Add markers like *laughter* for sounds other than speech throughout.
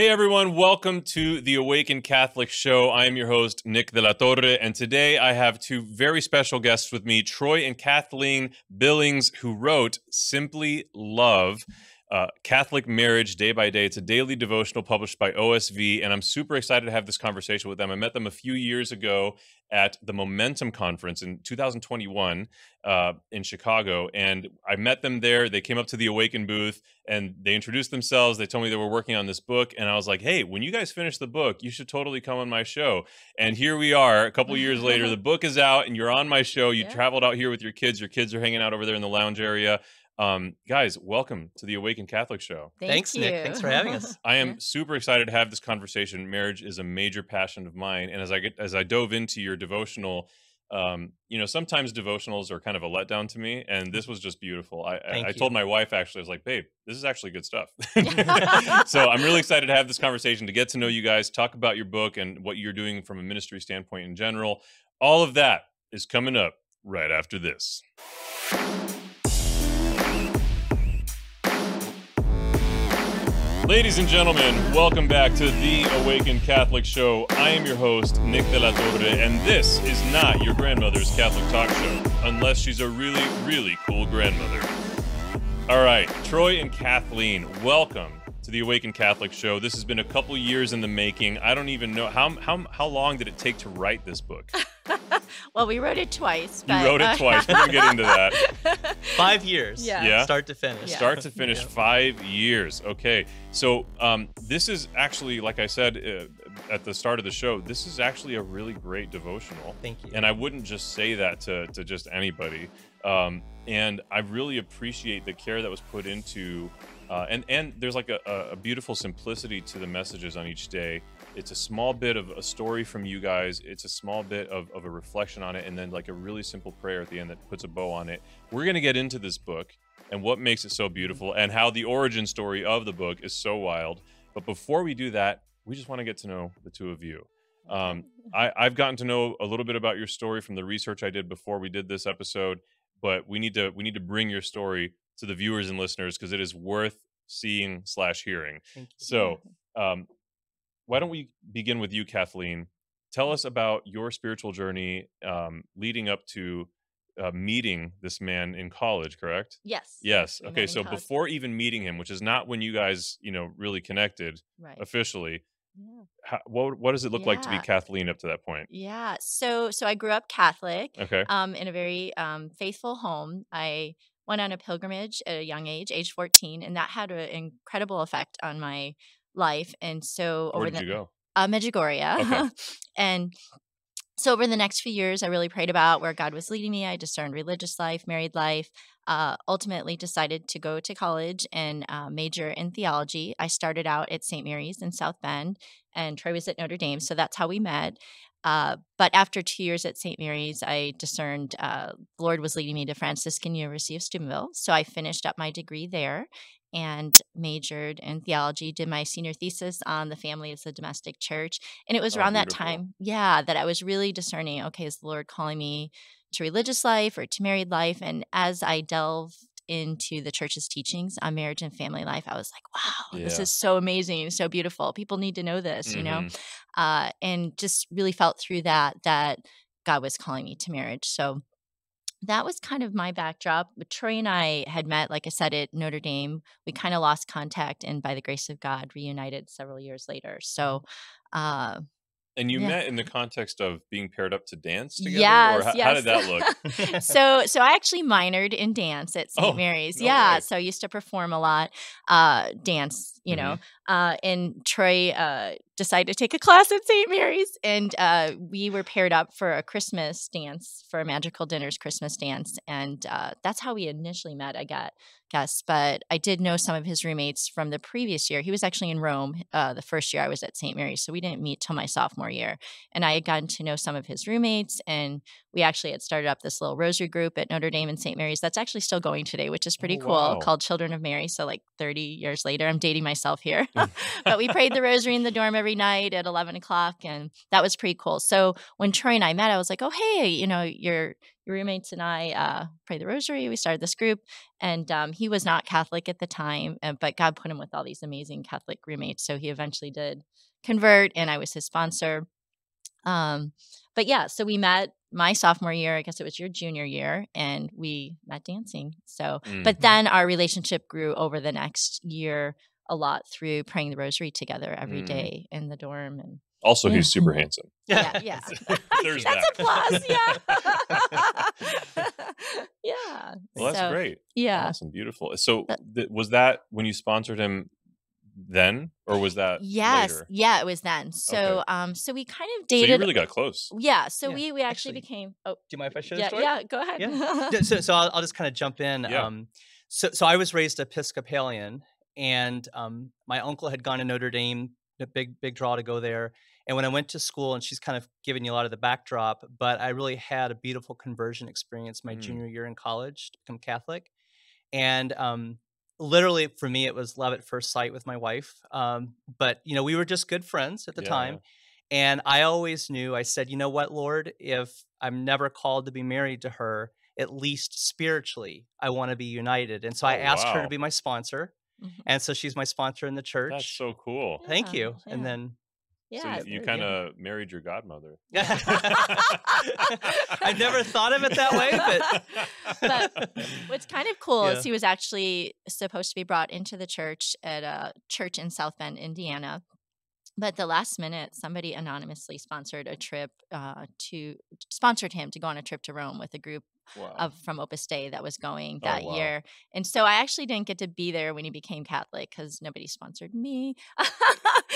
Hey everyone, welcome to the Awaken Catholic Show. I am your host, Nick de la Torre, and today I have two very special guests with me, Troy and Kathleen Billings, who wrote Simply Love. Uh, Catholic Marriage Day by Day. It's a daily devotional published by OSV, and I'm super excited to have this conversation with them. I met them a few years ago at the Momentum Conference in 2021 uh, in Chicago, and I met them there. They came up to the Awaken booth and they introduced themselves. They told me they were working on this book, and I was like, "Hey, when you guys finish the book, you should totally come on my show." And here we are, a couple years later. *laughs* The book is out, and you're on my show. You Yeah. traveled out here with your kids. Your kids are hanging out over there in the lounge area. Um, guys, welcome to the Awaken Catholic Show. Thank Thanks, you. Nick. Thanks for having *laughs* us. I am super excited to have this conversation. Marriage is a major passion of mine, and as I get as I dove into your devotional, um, you know, sometimes devotionals are kind of a letdown to me, and this was just beautiful. I, I, I you. told my wife actually, I was like, "Babe, this is actually good stuff." *laughs* *laughs* so I'm really excited to have this conversation to get to know you guys, talk about your book and what you're doing from a ministry standpoint in general. All of that is coming up right after this. Ladies and gentlemen, welcome back to the Awaken Catholic Show. I am your host, Nick de la Torre, and this is not your grandmother's Catholic talk show, unless she's a really, really cool grandmother. All right, Troy and Kathleen, welcome to the Awaken Catholic Show. This has been a couple years in the making. I don't even know how how how long did it take to write this book? *laughs* well, we wrote it twice. You wrote it uh, twice. We're gonna get into that. *laughs* Five years. Yeah. Yeah. Start to finish. Yeah. Start to finish, Yeah. five years. Okay, so um, this is actually, like I said uh, at the start of the show, this is actually a really great devotional. Thank you. And I wouldn't just say that to, to just anybody. Um, and I really appreciate the care that was put into, uh, and and there's like a, a beautiful simplicity to the messages on each day. It's a small bit of a story from you guys. It's a small bit of, of a reflection on it, and then like a really simple prayer at the end that puts a bow on it. We're gonna get into this book and what makes it so beautiful, and how the origin story of the book is so wild. But before we do that, we just want to get to know the two of you. Um, I, I've gotten to know a little bit about your story from the research I did before we did this episode, but we need to we need to bring your story to the viewers and listeners because it is worth seeing slash hearing. So, *laughs* um, why don't we begin with you, Kathleen? Tell us about your spiritual journey um, leading up to uh, meeting this man in college. Correct? yes. Yes. Okay. So college. before even meeting him, which is not when you guys, you know, really connected Right. officially, Yeah. how, what what does it look like to be Kathleen up to that point? yeah. So, so I grew up Catholic, Okay. um, in a very um, faithful home. I went on a pilgrimage at a young age, age 14, and that had an incredible effect on my life. And so, Where over did the you go? uh, Medjugorje. Okay. *laughs* and so over the next few years, I really prayed about where God was leading me. I discerned religious life, married life. Uh, ultimately, decided to go to college and uh, major in theology. I started out at St. Mary's in South Bend, and Troy was at Notre Dame, so that's how we met. Uh, but after two years at St. Mary's, I discerned uh, the Lord was leading me to Franciscan University of Steubenville. So I finished up my degree there and majored in theology, did my senior thesis on the family as a domestic church. And it was Oh, around that time, yeah, that I was really discerning okay, is the Lord calling me to religious life or to married life? And as I delved into the church's teachings on marriage and family life, I was like, wow, this is so amazing, so beautiful. People need to know this, you know? Mhm. uh, and just really felt through that that God was calling me to marriage. So that was kind of my backdrop. But Troy and I had met, like I said, at Notre Dame. We kind of lost contact, and by the grace of God, reunited several years later. So, uh, And you Yeah. met in the context of being paired up to dance together, or yes, how, yes. how did that look? *laughs* so, so I actually minored in dance at St. Oh, Mary's. no yeah, way. so I used to perform a lot, uh, dance. You know, Mm-hmm. uh, and Troy uh, decided to take a class at St. Mary's, and uh, we were paired up for a Christmas dance for a Madrigal Dinners Christmas dance, and uh, that's how we initially met. I got guess, but I did know some of his roommates from the previous year. He was actually in Rome uh, the first year I was at St. Mary's, so we didn't meet till my sophomore year, and I had gotten to know some of his roommates, and we actually had started up this little rosary group at Notre Dame and St. Mary's that's actually still going today, which is pretty Oh, cool, wow. called Children of Mary. So like 30 years later, I'm dating myself here. *laughs* *laughs* but we prayed the rosary in the dorm every every night at 11 o'clock. And that was pretty cool. So when Troy and I met, I was like, oh, hey, you know, your, your roommates and I uh, pray the rosary. We started this group. And um, he was not Catholic at the time, but God put him with all these amazing Catholic roommates. So he eventually did convert, and I was his sponsor. Um, but yeah, so we met my sophomore year, I guess it was your junior year, and we met dancing. So, mm-hmm. but then our relationship grew over the next year a lot through praying the rosary together every mm. day in the dorm and also yeah. he's super handsome *laughs* yeah yeah *laughs* there's that's that. a plus yeah *laughs* yeah well that's so, great yeah awesome beautiful so th- was that when you sponsored him then or was that yes later? yeah it was then so okay. um so we kind of dated so you really got close yeah so yeah. we we actually, actually, became oh do you mind if i share yeah, story yeah go ahead yeah. so, so I'll, I'll just kind of jump in yeah. um so so i was raised episcopalian and um my uncle had gone to notre dame a big big draw to go there and when i went to school and she's kind of giving you a lot of the backdrop but i really had a beautiful conversion experience my mm. junior year in college to become catholic and um literally for me it was love at first sight with my wife um, but you know we were just good friends at the yeah. time and i always knew i said you know what lord if i'm never called to be married to her at least spiritually i want to be united and so oh, i asked wow. her to be my sponsor mm-hmm. and so she's my sponsor in the church that's so cool yeah, thank you yeah. and then yeah, so you, you kind of married your godmother. *laughs* I never thought of it that way, but *laughs* *laughs* but what's kind of cool yeah. is he was actually supposed to be brought into the church at a church in South Bend, Indiana. But the last minute, somebody anonymously sponsored a trip uh, to sponsored him to go on a trip to Rome with a group wow. of from Opus Dei that was going that oh, wow. year. And so I actually didn't get to be there when he became Catholic because nobody sponsored me. *laughs*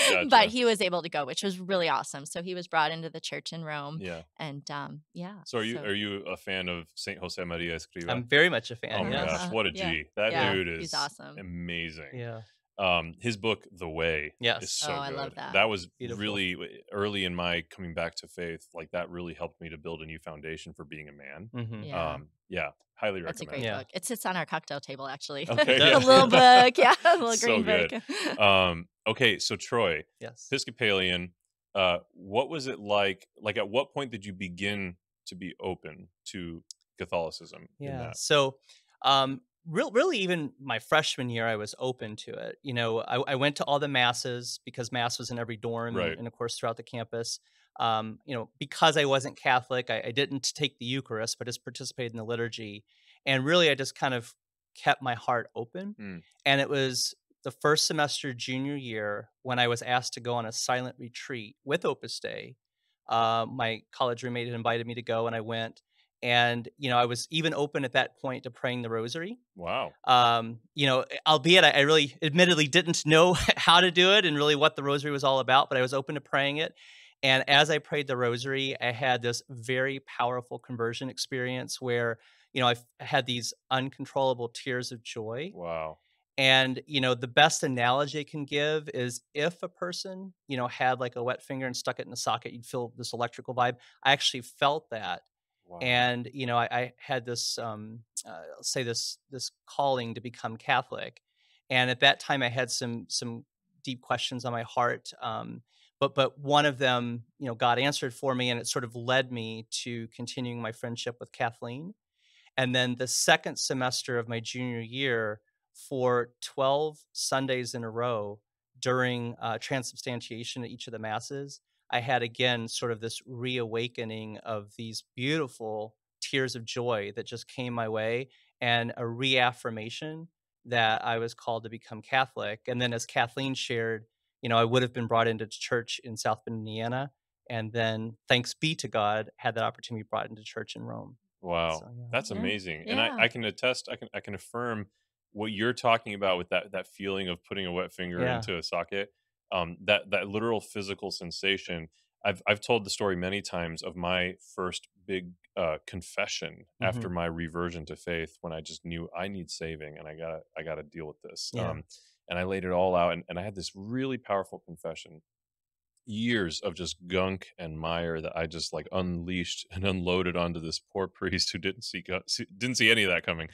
gotcha. But he was able to go, which was really awesome. So he was brought into the church in Rome. Yeah. And um, yeah. So are you so. are you a fan of Saint Jose Maria Escriva? I'm very much a fan. Oh my yes. gosh, what a G! Yeah. That yeah. dude is He's awesome. amazing. Yeah. Um, his book, The Way, yes. is so oh, good. I love that. That was Beautiful. really early in my coming back to faith. Like that really helped me to build a new foundation for being a man. Mm-hmm. Yeah. Um, yeah, highly That's recommend. a great book. It sits on our cocktail table, actually. *laughs* Okay, a little book, *laughs* yeah, *laughs* a little So green good. book. Um, okay, so Troy, Yes. Episcopalian, uh, what was it like? Like, at what point did you begin to be open to Catholicism? in Yeah. that? So, um, real, really, even my freshman year, I was open to it. You know, I, I went to all the masses because mass was in every dorm, Right. and, and of course throughout the campus. Um, you know, because I wasn't Catholic, I, I didn't take the Eucharist, but just participated in the liturgy. And really, I just kind of kept my heart open. Mm. And it was the first semester junior year when I was asked to go on a silent retreat with Opus Dei. Uh, my college roommate had invited me to go, and I went. And you know, I was even open at that point to praying the Rosary. Wow. Um, you know, albeit I, I really, admittedly, didn't know *laughs* how to do it and really what the Rosary was all about, but I was open to praying it. And as I prayed the Rosary, I had this very powerful conversion experience where you know I had these uncontrollable tears of joy. Wow. And you know, the best analogy I can give is if a person, you know, had like a wet finger and stuck it in a socket, you'd feel this electrical vibe. I actually felt that, And you know, I, I had this, um, uh, say this this calling to become Catholic, and at that time I had some some deep questions on my heart. Um, but but one of them, you know, God answered for me, and it sort of led me to continuing my friendship with Kathleen. And then the second semester of my junior year, for 12 Sundays in a row during uh, transubstantiation at each of the masses, I had again sort of this reawakening of these beautiful tears of joy that just came my way and a reaffirmation that I was called to become Catholic. And then, as Kathleen shared, you know, I would have been brought into church in South Bend, Indiana. And then, thanks be to God, had that opportunity brought into church in Rome. Wow, So, yeah. that's Yeah. amazing, and Yeah. I, I can attest. I can I can affirm what you're talking about with that that feeling of putting a wet finger Yeah. into a socket. Um, that that literal physical sensation. I've I've told the story many times of my first big uh, confession after Mm-hmm. my reversion to faith when I just knew I need saving and I got to I got to deal with this. Yeah. Um, and I laid it all out, and, and I had this really powerful confession years of just gunk and mire that I just like unleashed and *laughs* unloaded onto this poor priest who didn't see, see didn't see any of that coming.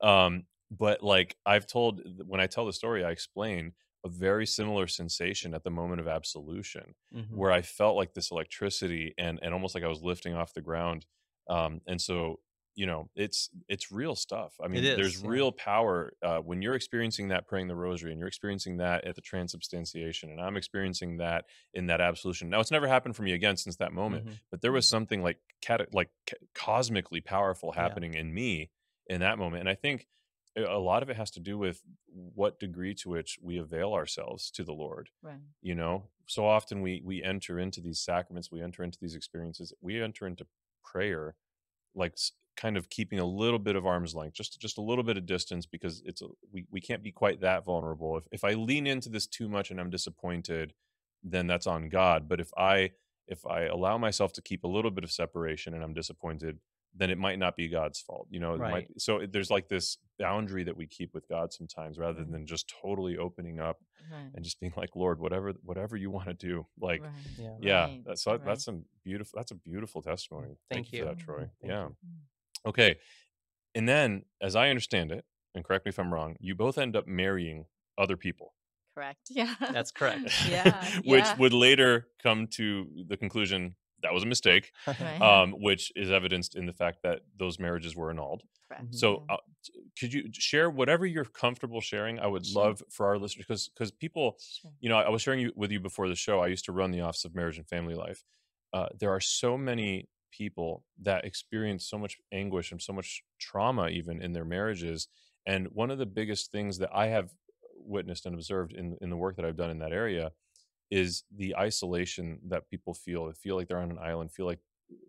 Um, but like I've told when I tell the story, I explain a very similar sensation at the moment of absolution Mhm. where I felt like this electricity and and almost like I was lifting off the ground. Um, and so you know it's it's real stuff. I mean, is, there's yeah. real power uh, when you're experiencing that praying the rosary and you're experiencing that at the transubstantiation, and I'm experiencing that in that absolution. Now, it's never happened for me again since that moment, Mhm. but there was something like cat- like c- cosmically powerful Yeah. happening in me in that moment, and I think a lot of it has to do with what degree to which we avail ourselves to the Lord Right. you know? So often we we enter into these sacraments we enter into these experiences we enter into prayer like kind of keeping a little bit of arm's length just just a little bit of distance because it's a, we, we can't be quite that vulnerable. If, if i lean into this too much and i'm disappointed then that's on god. But if i if i allow myself to keep a little bit of separation and i'm disappointed then it might not be god's fault you know it Right. might so there's like this boundary that we keep with god sometimes rather Mhm. than just totally opening up Right. and just being like lord whatever whatever you want to do like right. Yeah. yeah Right, that's so that's some beautiful that's a beautiful testimony Thank for you. that troy Thank yeah you. okay and then as i understand it and correct me if i'm wrong you both end up marrying other people Correct. *laughs* Yeah. That's correct. *laughs* Yeah. which yeah. would later come to the conclusion that was a mistake Right. um, which is evidenced in the fact that those marriages were annulled Correct. so uh, could you share whatever you're comfortable sharing i would Sure. love for our listeners because because people Sure. you know, I was sharing you, with you before the show. I used to run the Office of Marriage and Family Life. Uh, there are so many people that experience so much anguish and so much trauma, even in their marriages. And one of the biggest things that I have witnessed and observed in in the work that I've done in that area is the isolation that people feel. They feel like they're on an island. Feel like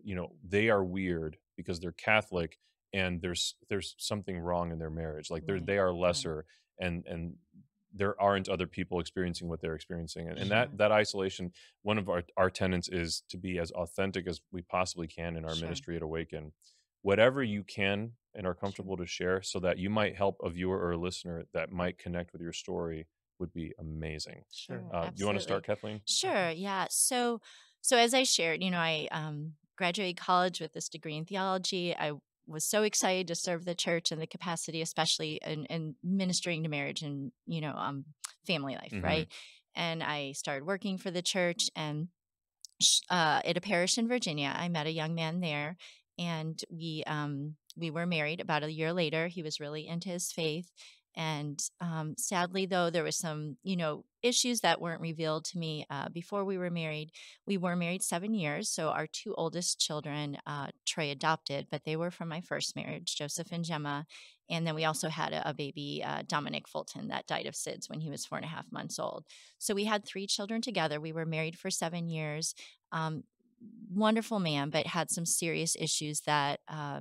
you know they are weird because they're Catholic and there's there's something wrong in their marriage. Like they're they are lesser and and there aren't other people experiencing what they're experiencing and, and that that isolation one of our, our tenets is to be as authentic as we possibly can in our Sure. ministry at awaken whatever you can and are comfortable to share so that you might help a viewer or a listener that might connect with your story would be amazing Sure. Uh, do you want to start kathleen Sure. Yeah. So, so as I shared, you know, I um, graduated college with this degree in theology. I was so excited to serve the church in the capacity, especially in, in ministering to marriage and you know, um, family life, Mhm. right? And I started working for the church, and sh- uh, at a parish in Virginia, I met a young man there, and we um, we were married. About a year later, he was really into his faith, and um, sadly, though, there was some, you know, issues that weren't revealed to me uh, before we were married. We were married seven years. So our two oldest children, uh, Troy adopted, but they were from my first marriage, Joseph and Gemma. And then we also had a, a baby, uh, Dominic Fulton, that died of SIDS when he was four and a half months old. So we had three children together. We were married for seven years. Um, wonderful man, but had some serious issues that uh,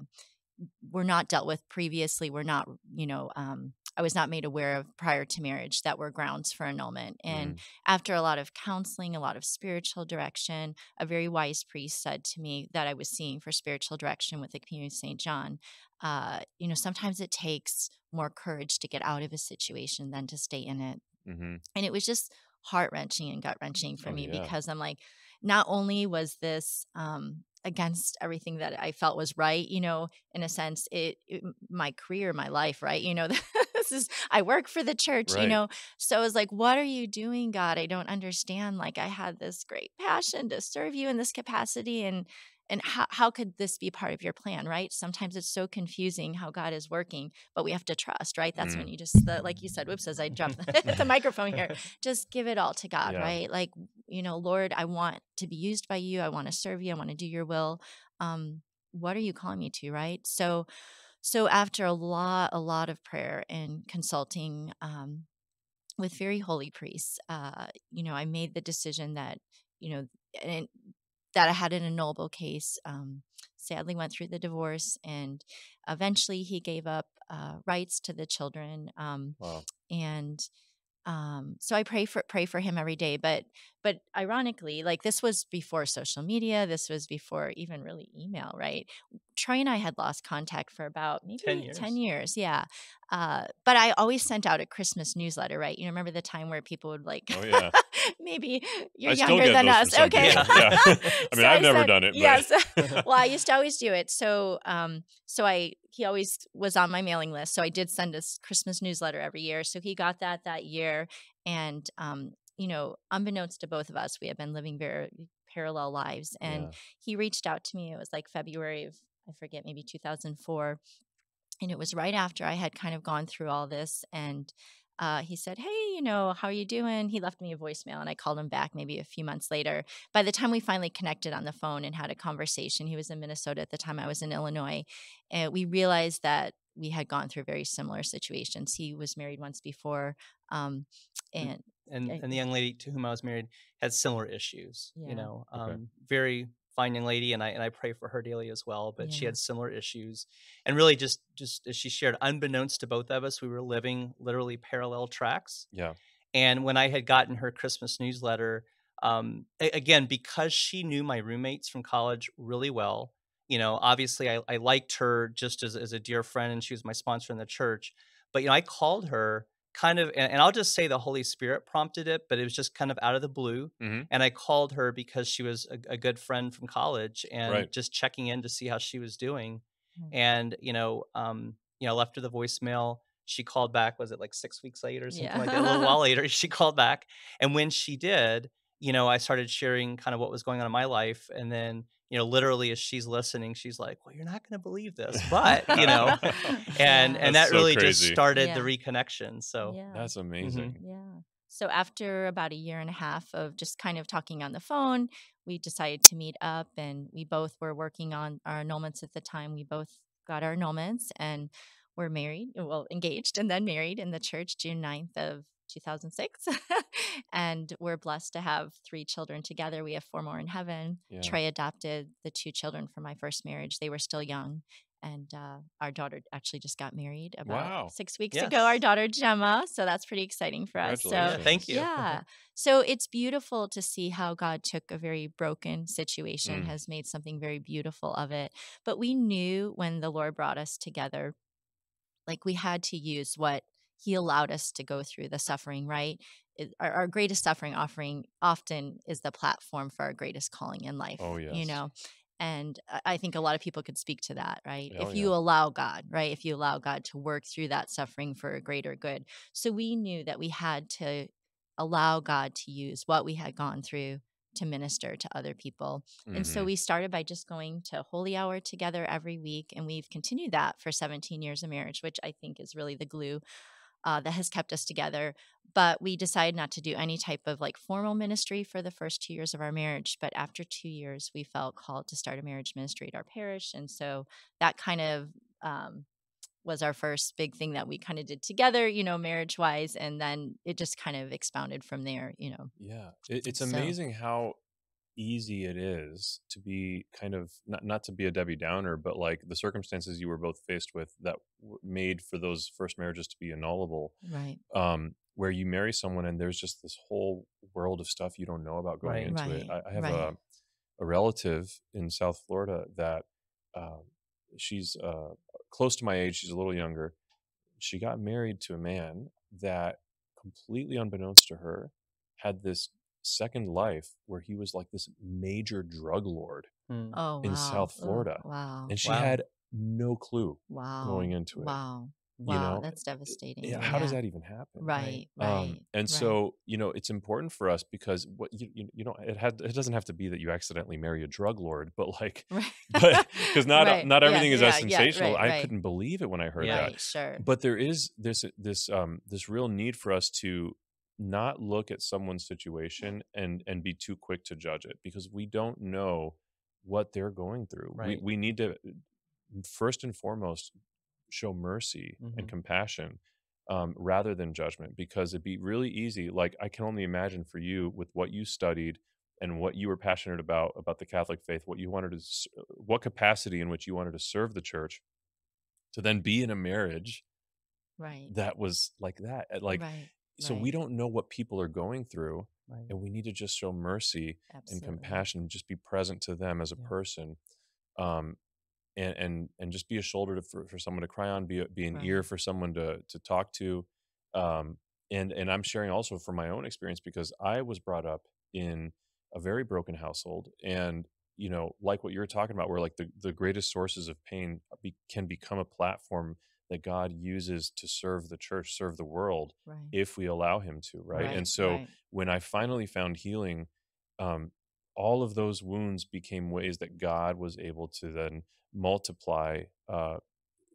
were not dealt with previously. Were not, you know, um, I was not made aware of prior to marriage that were grounds for annulment. And Mhm. after a lot of counseling, a lot of spiritual direction, a very wise priest said to me that I was seeing for spiritual direction with the community of St. John, uh, you know, sometimes it takes more courage to get out of a situation than to stay in it. Mhm. And it was just heart wrenching and gut wrenching for Oh, me yeah. because I'm like, not only was this um, against everything that I felt was right, you know, in a sense, it, it my career, my life, right? You know, *laughs* this is I work for the church, you know. So I was like, what are you doing, God? I don't understand. Like I had this great passion to serve you in this capacity and and how, how could this be part of your plan right sometimes it's so confusing how god is working but we have to trust right that's Mm. when you just the, like you said whoops as i *laughs* the, the microphone here *laughs* just give it all to God, Yeah. right? Like, you know, Lord, I want to be used by you. I want to serve you. I want to do your will. Um, what are you calling me to, right? So, so after a lot, a lot of prayer and consulting um, with very holy priests, uh, you know, I made the decision that, you know, and that I had an annulable case. Um, sadly, went through the divorce, and eventually he gave up uh, rights to the children. Um, wow and um so i pray for pray for him every day but but ironically like this was before social media this was before even really email right troy and i had lost contact for about maybe 10 years. 10 years yeah Uh, but I always sent out a Christmas newsletter, right? You remember the time where people would like, Oh, yeah. *laughs* maybe you're I younger than us. Okay. yeah. *laughs* I mean, So I've never sent- done it, Yes. *laughs* well, I used to always do it. So, um, so I he always was on my mailing list. So I did send a Christmas newsletter every year. So he got that that year, and um, you know, unbeknownst to both of us, we had been living very parallel lives, and Yeah. he reached out to me. It was like February of I forget, maybe 2004, and it was right after I had kind of gone through all this, and uh, he said, "Hey, you know, how are you doing?" He left me a voicemail, and I called him back maybe a few months later. By the time we finally connected on the phone and had a conversation, he was in Minnesota at the time. I was in Illinois, and we realized that we had gone through very similar situations. He was married once before, um, and and Okay. and the young lady to whom I was married had similar issues. Yeah. You know, Okay. um, very fine young lady, and I and I pray for her daily as well. But she had similar issues, and really just just as she shared, unbeknownst to both of us, we were living literally parallel tracks. Yeah. And when I had gotten her Christmas newsletter, um, a- again because she knew my roommates from college really well. You know, obviously I, I liked her just as, as a dear friend, and she was my sponsor in the church. But you know, I called her kind of, and, I'll just say the Holy Spirit prompted it, but it was just kind of out of the blue. Mhm. And I called her because she was a, a good friend from college, and Right. just checking in to see how she was doing. Mm. And you know, um, you know, left her the voicemail. She called back. Was it like six weeks later or something Yeah. like that? A little while *laughs* later, she called back, and when she did, you know, I started sharing kind of what was going on in my life, and then you know, literally as she's listening, she's like, "Well, you're not going to believe this, but you know," *laughs* *laughs* and Yeah. and That's that so really just started Yeah. the reconnection. So yeah. That's amazing. Mm-hmm. Yeah. So after about a year and a half of just kind of talking on the phone, we decided to meet up and we both were working on our annulments at the time. We both got our annulments and were married, well, engaged and then married in the church June 9th of 2006. *laughs* and we're blessed to have three children together. We have four more in heaven. Yeah. Troy adopted the two children from my first marriage. They were still young. And uh, our daughter actually just got married about Wow. six weeks ago. Our daughter Gemma, so that's pretty exciting for us. So thank you. yeah. So it's beautiful to see how God took a very broken situation, Mm. has made something very beautiful of it. But we knew when the Lord brought us together, like we had to use what He allowed us to go through the suffering, right? It, our, our greatest suffering offering often is the platform for our greatest calling in life. Oh, yes. You know, and I- think a lot of people could speak to that, right? Oh, if you yeah. allow God, right? If you allow God to work through that suffering for a greater good. So we knew that we had to allow God to use what we had gone through to minister to other people. And so Mhm. we started by just going to holy hour together every week. And we've continued that for 17 years of marriage, which I think is really the glue uh, that has kept us together. But we decided not to do any type of like formal ministry for the first two years of our marriage. But after two years, we felt called to start a marriage ministry at our parish. And so that kind of um, was our first big thing that we kind of did together, you know, marriage wise. And then it just kind of expounded from there, you know. Yeah, it, it's So- amazing how easy it is to be kind of not not to be a Debbie Downer, but like the circumstances you were both faced with that w- made for those first marriages to be annullable. Right. Um, where you marry someone and there's just this whole world of stuff you don't know about going Right. into it. I, I have right. a a relative in South Florida that um, she's uh, close to my age. She's a little younger. She got married to a man that, completely unbeknownst to her, had this second life where he was like this major drug lord, Mm. Oh, in wow. South Ugh, Florida. wow. and she Wow. had no clue Wow. going into it. Wow. you Wow. know? that's devastating. Yeah, how does that even happen? Right. Right. Um, and right. so you know it's important for us because what you you, you know it had it doesn't have to be that you accidentally marry a drug lord, but like *laughs* Right. *laughs* but because *laughs* not Right. not Yeah, everything is as yeah, yeah, sensational. right, I right. couldn't believe it when I heard Yeah. that. Right. Sure. But there is this this um this real need for us to not look at someone's situation and and be too quick to judge it because we don't know what they're going through. Right. We we need to first and foremost show mercy and Mhm. compassion um, rather than judgment because it'd be really easy. Like I can only imagine for you with what you studied and what you were passionate about about the Catholic faith, what you wanted to, what capacity in which you wanted to serve the church, to then be in a marriage right. that was like that. Uh, Like right. So, we don't know what people are going through, Right. and we need to just show mercy Absolutely. and compassion, and just be present to them as a Yeah. person. Um, and and and just be a shoulder to, for for someone to cry on, be be an Right. ear for someone to to talk to, um, and and I'm sharing also from my own experience because I was brought up in a very broken household, and you know, like what you're talking about, where like the the greatest sources of pain be, can become a platform that God uses to serve the church, serve the world, Right. if we allow Him to, right? Right. And so right. when I finally found healing, um, all of those wounds became ways that God was able to then multiply uh,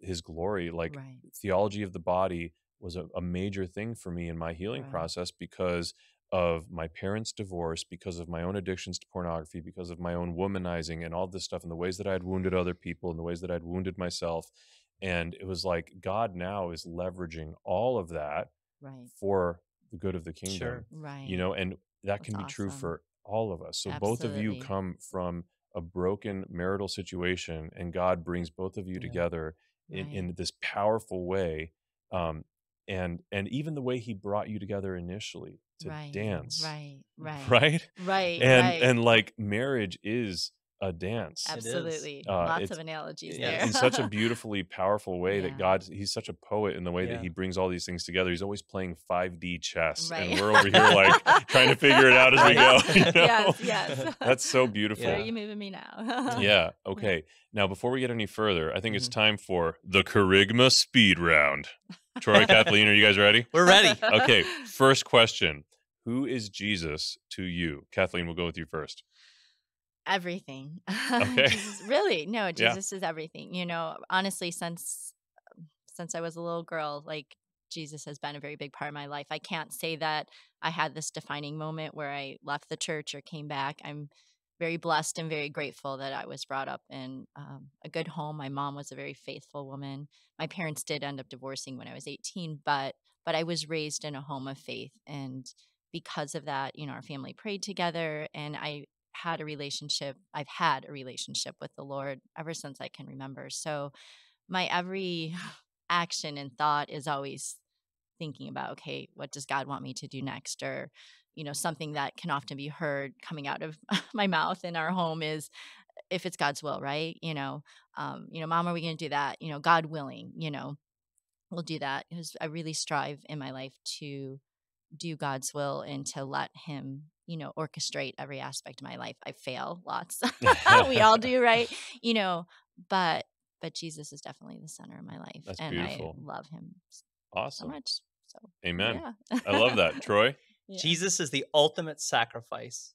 His glory. Like theology of the body was a, a major thing for me in my healing process because of my parents' divorce, because of my own addictions to pornography, because of my own womanizing and all this stuff, and the ways that I had wounded other people, and the ways that I'd wounded myself. And it was like God now is leveraging all of that Right. for the good of the kingdom Sure. Right. you know and that That's can be true for all of us so both of you come from a broken marital situation and god brings both of you Yeah. together in, Right. in this powerful way um and and even the way he brought you together initially to right. dance Right. *laughs* Right. right Right. and right. and like marriage is a dance Absolutely. Uh, Lots of analogies Yeah, there. in such a beautifully powerful way Yeah. that God he's such a poet in the way Yeah. that he brings all these things together. He's always playing 5D chess Right. and we're over here like *laughs* trying to figure it out as we go. *laughs* you *laughs* know? Yes, yes. That's so beautiful. Where Yeah. are you moving me now? Yeah. Okay. Now, before we get any further, I think it's Mhm. time for the Charisma Speed Round. Troy, Kathleen, are you guys ready? We're ready. Okay. First question Who is Jesus to you? Kathleen, we'll go with you first. Everything. *laughs* Okay. Jesus- really? No, *laughs* Yeah. Jesus is everything. You know, honestly, since since I was a little girl, like Jesus has been a very big part of my life. I can't say that I had this defining moment where I left the church or came back. I'm very blessed and very grateful that I was brought up in um, a good home. My mom was a very faithful woman. My parents did end up divorcing when I was 18, but but I was raised in a home of faith, and because of that, you know, our family prayed together, and I had a relationship. I've had a relationship with the Lord ever since I can remember. So my every *sighs* action and thought is always thinking about, okay, what does God want me to do next? Or, you know, something that can often be heard coming out of *laughs* my mouth in our home is if it's God's will, right? You know, um, you know, mom, are we going to do that? You know, God willing, you know, we'll do that. Because I really strive in my life to do God's will and to let Him, you know, orchestrate every aspect of my life. I fail lots. *laughs* we all *laughs* do, right? You know, but but Jesus is definitely the center of my life, That's and beautiful. I love Him so Awesome. much. So Amen. yeah. I love that. *laughs* Troy? Yeah. Jesus is the ultimate sacrifice.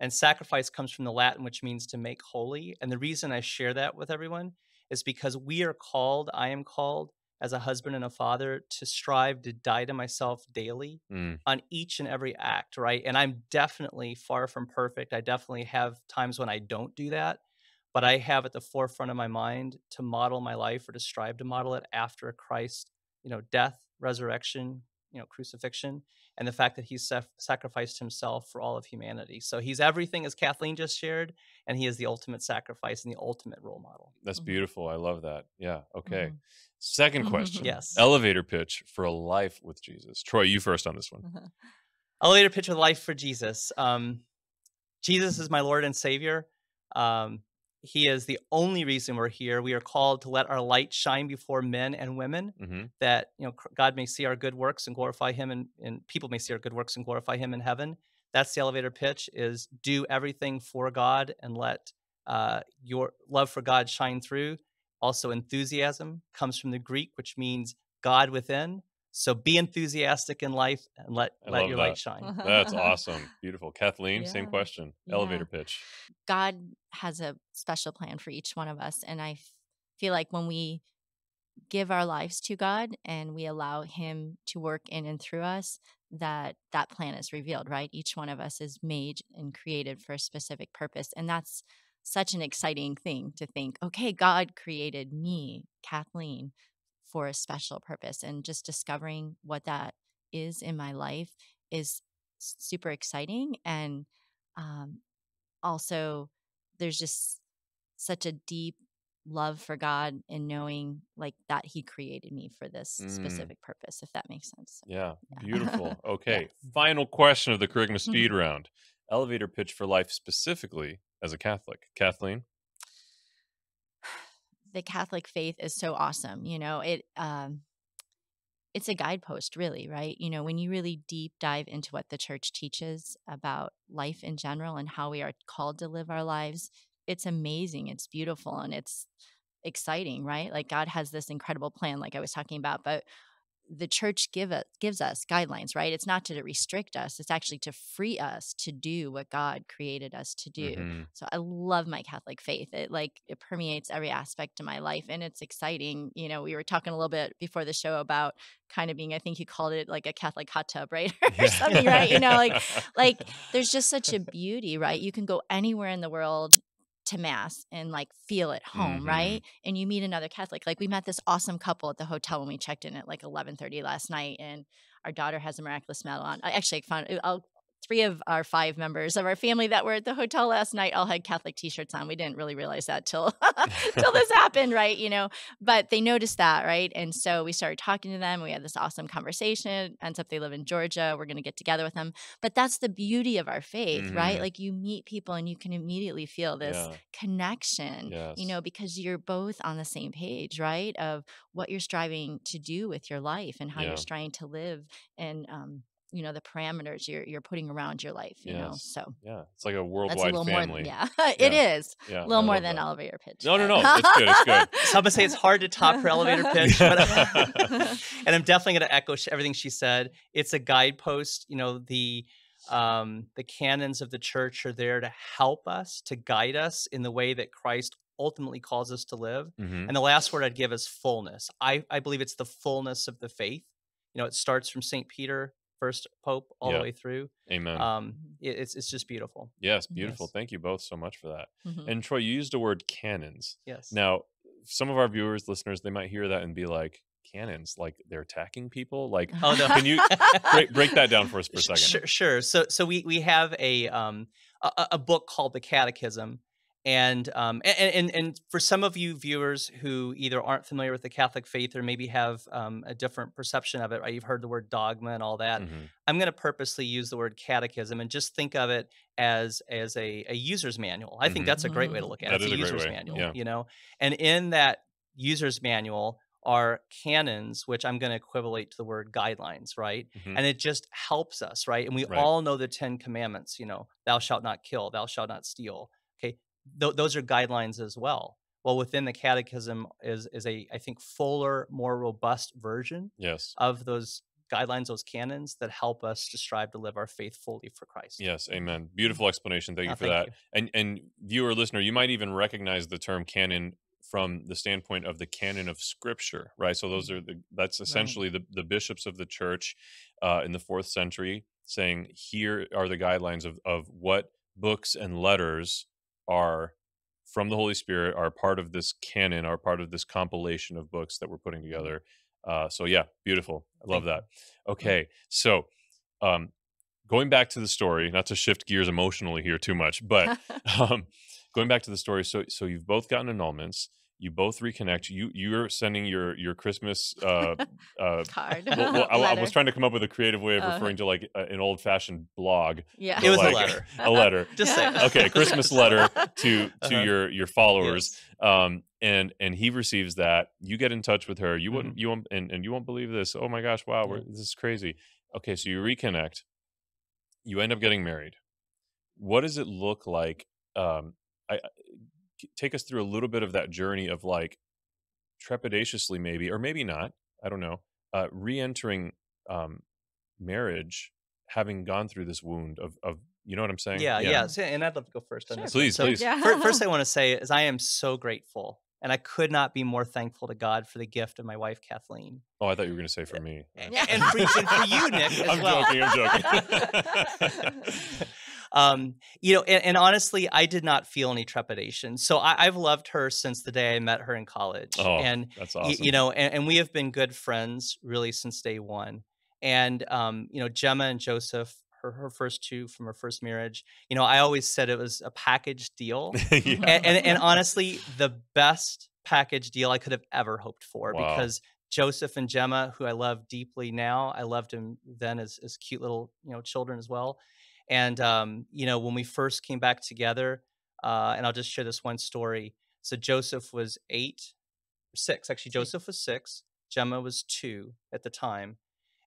And sacrifice comes from the Latin, which means to make holy. And the reason I share that with everyone is because we are called, I am called as a husband and a father to strive to die to myself daily Mm, on each and every act, right? And I'm definitely far from perfect. I definitely have times when I don't do that, but I have at the forefront of my mind to model my life or to strive to model it after Christ, you know, death, resurrection, you know, crucifixion, and the fact that he saf- sacrificed himself for all of humanity. So he's everything, as Kathleen just shared, and he is the ultimate sacrifice and the ultimate role model. that's Mhm. beautiful. I love that. Yeah. Okay. Mhm. Second *laughs* question. Yes. Elevator pitch for a life with Jesus. Troy, you first on this one. Mhm. elevator pitch of life for Jesus. Um, Jesus is my Lord and Savior. Um, he is the only reason we're here. We are called to let our light shine before men and women, hmm that you know God may see our good works and glorify Him, and, and people may see our good works and glorify Him in heaven. That's the elevator pitch: is do everything for God and let uh, your love for God shine through. Also, enthusiasm comes from the Greek, which means God within. So be enthusiastic in life and let I let your that. light shine. That's *laughs* awesome. Beautiful. Kathleen, same question. Yeah. Elevator pitch. God has a special plan for each one of us. And I f- feel like when we give our lives to God and we allow Him to work in and through us, that that plan is revealed, right? Each one of us is made and created for a specific purpose. And that's such an exciting thing to think, okay, God created me, Kathleen, for a special purpose. And just discovering what that is in my life is super exciting. And um, also, there's just such a deep love for God and knowing like that He created me for this Mm. specific purpose, if that makes sense. So, Yeah. Yeah. Beautiful. *laughs* Okay. Yes. Final question of the Charisma *laughs* Speed Round. Elevator pitch for life specifically as a Catholic. Kathleen. The Catholic faith is so awesome. You know, it um it's a guidepost really, right? You know, when you really deep dive into what the church teaches about life in general and how we are called to live our lives, it's amazing, it's beautiful and it's exciting, right? Like God has this incredible plan like I was talking about, but the church give us, gives us guidelines, right? It's not to restrict us, it's actually to free us to do what God created us to do. hmm So I love my Catholic faith. It like it permeates every aspect of my life and it's exciting. You know, we were talking a little bit before the show about kind of being I think you called it like a Catholic hot tub, right? *laughs* or something, right? You know, like *laughs* like there's just such a beauty, right? You can go anywhere in the world to mass and like feel at home, hmm right? And you meet another Catholic. Like we met this awesome couple at the hotel when we checked in at like 11:30 last night and our daughter has a miraculous medal on. I actually found I'll three of our five members of our family that were at the hotel last night all had Catholic t-shirts on. We didn't really realize that till *laughs* till this *laughs* happened, right? You know, but they noticed that, right? And so we started talking to them. We had this awesome conversation. Ends up they live in Georgia. We're going to get together with them. But that's the beauty of our faith, right? Mhm. Like you meet people and you can immediately feel this yeah. connection, you know, because you're both on the same page, right? Of what you're striving to do with your life and how Yeah. you're striving to live and um you know the parameters you're you're putting around your life you know so Yeah. It's like a that's a worldwide little more family. than yeah *laughs* it is Yeah. a little I more than that. elevator pitch No, no, no. It's good. It's good. *laughs* Some would say it's hard to top her elevator *laughs* pitch, but and I'm definitely going to echo everything she said. It's a guidepost. You know, the um, the canons of the church are there to help us, to guide us in the way that Christ ultimately calls us to live. hmm And the last word I'd give is fullness. I, I believe it's the fullness of the faith. You know, it starts from St. Peter, first pope, all Yeah. the way through. Amen. Um, it, it's it's just beautiful. yes. Beautiful. yes. Thank you both so much for that. Mhm. And Troy, you used the word canons. Yes. Now, some of our viewers, listeners, they might hear that and be like, cannons, like they're attacking people. Like, *laughs* Oh no. can you break, break that down for us *laughs* for a second? Sure, sure. So, so we we have a um a- a book called the Catechism, and um and, and and for some of you viewers who either aren't familiar with the Catholic faith or maybe have um, a different perception of it, right? You've heard the word dogma and all that. Mhm. I'm going to purposely use the word catechism and just think of it as as a, a user's manual. I think Mhm. that's a great way to look at That it. is It's a great user's way, manual, yeah. you know. And in that user's manual are canons, which I'm going to equivalate to the word guidelines, right? Mhm. And it just helps us, right? And we Right. all know the Ten Commandments, you know, thou shalt not kill, thou shalt not steal. Th- those are guidelines as well. Well, within the Catechism is is a I think fuller, more robust version Yes. of those guidelines, those canons that help us to strive to live our faith fully for Christ. Yes, amen. Beautiful explanation. Thank you Oh, for thank that. And and viewer listener, you might even recognize the term canon from the standpoint of the canon of scripture, right? So those are the that's essentially the, the bishops of the church uh, in the fourth century saying here are the guidelines of, of what books and letters are from the Holy Spirit are part of this canon, are part of this compilation of books that we're putting together. Uh, so yeah, beautiful. I love that. Okay, so um, going back to the story, not to shift gears emotionally here too much, but *laughs* um, going back to the story. So so you've both gotten annulments. You both reconnect. You you're sending your your Christmas. Uh, *laughs* uh, card *laughs* well, well, *laughs* I, I was trying to come up with a creative way of Uh, referring to like a, an old fashioned blog. yeah It was like, a letter. A letter. Just say it. Okay, Christmas letter to to Uh-huh. your your followers. Yes. Um, and and he receives that. You get in touch with her. You Mm-hmm. wouldn't you won't and, and you won't believe this. Oh my gosh! Wow, we're, this is crazy. Okay, so you reconnect. You end up getting married. What does it look like? Um, I I- k- take us through a little bit of that journey of like trepidatiously, maybe or maybe not. I don't know. Uh, re-entering um, marriage, having gone through this wound of of you know what I'm saying? Yeah, yeah. So- and I'd love to go first on Sure. this. Please, So please. Yeah. first, *laughs* I want to say is I am so grateful, and I could not be more thankful to God for the gift of my wife Kathleen, Oh, I thought you were going to say for me. and, Yeah. and, for, and for you, Nick, *laughs* as I'm well. joking. I'm joking. *laughs* um, you know, and, and honestly, I did not feel any trepidation. So I, I've loved her since the day I met her in college, oh, and that's y- awesome. you know, and, and we have been good friends really since day one. And um, you know, Gemma and Joseph, her her first two from her first marriage. You know, I always said it was a package deal. *laughs* yeah. and, and, and honestly, the best package deal I could have ever hoped for Wow. because Joseph and Gemma, who I love deeply now, I loved him then as, as cute little you know children as well. And um, you know, when we first came back together, uh, and I'll just share this one story. So Joseph was eight, six actually. Joseph was six. Gemma was two at the time,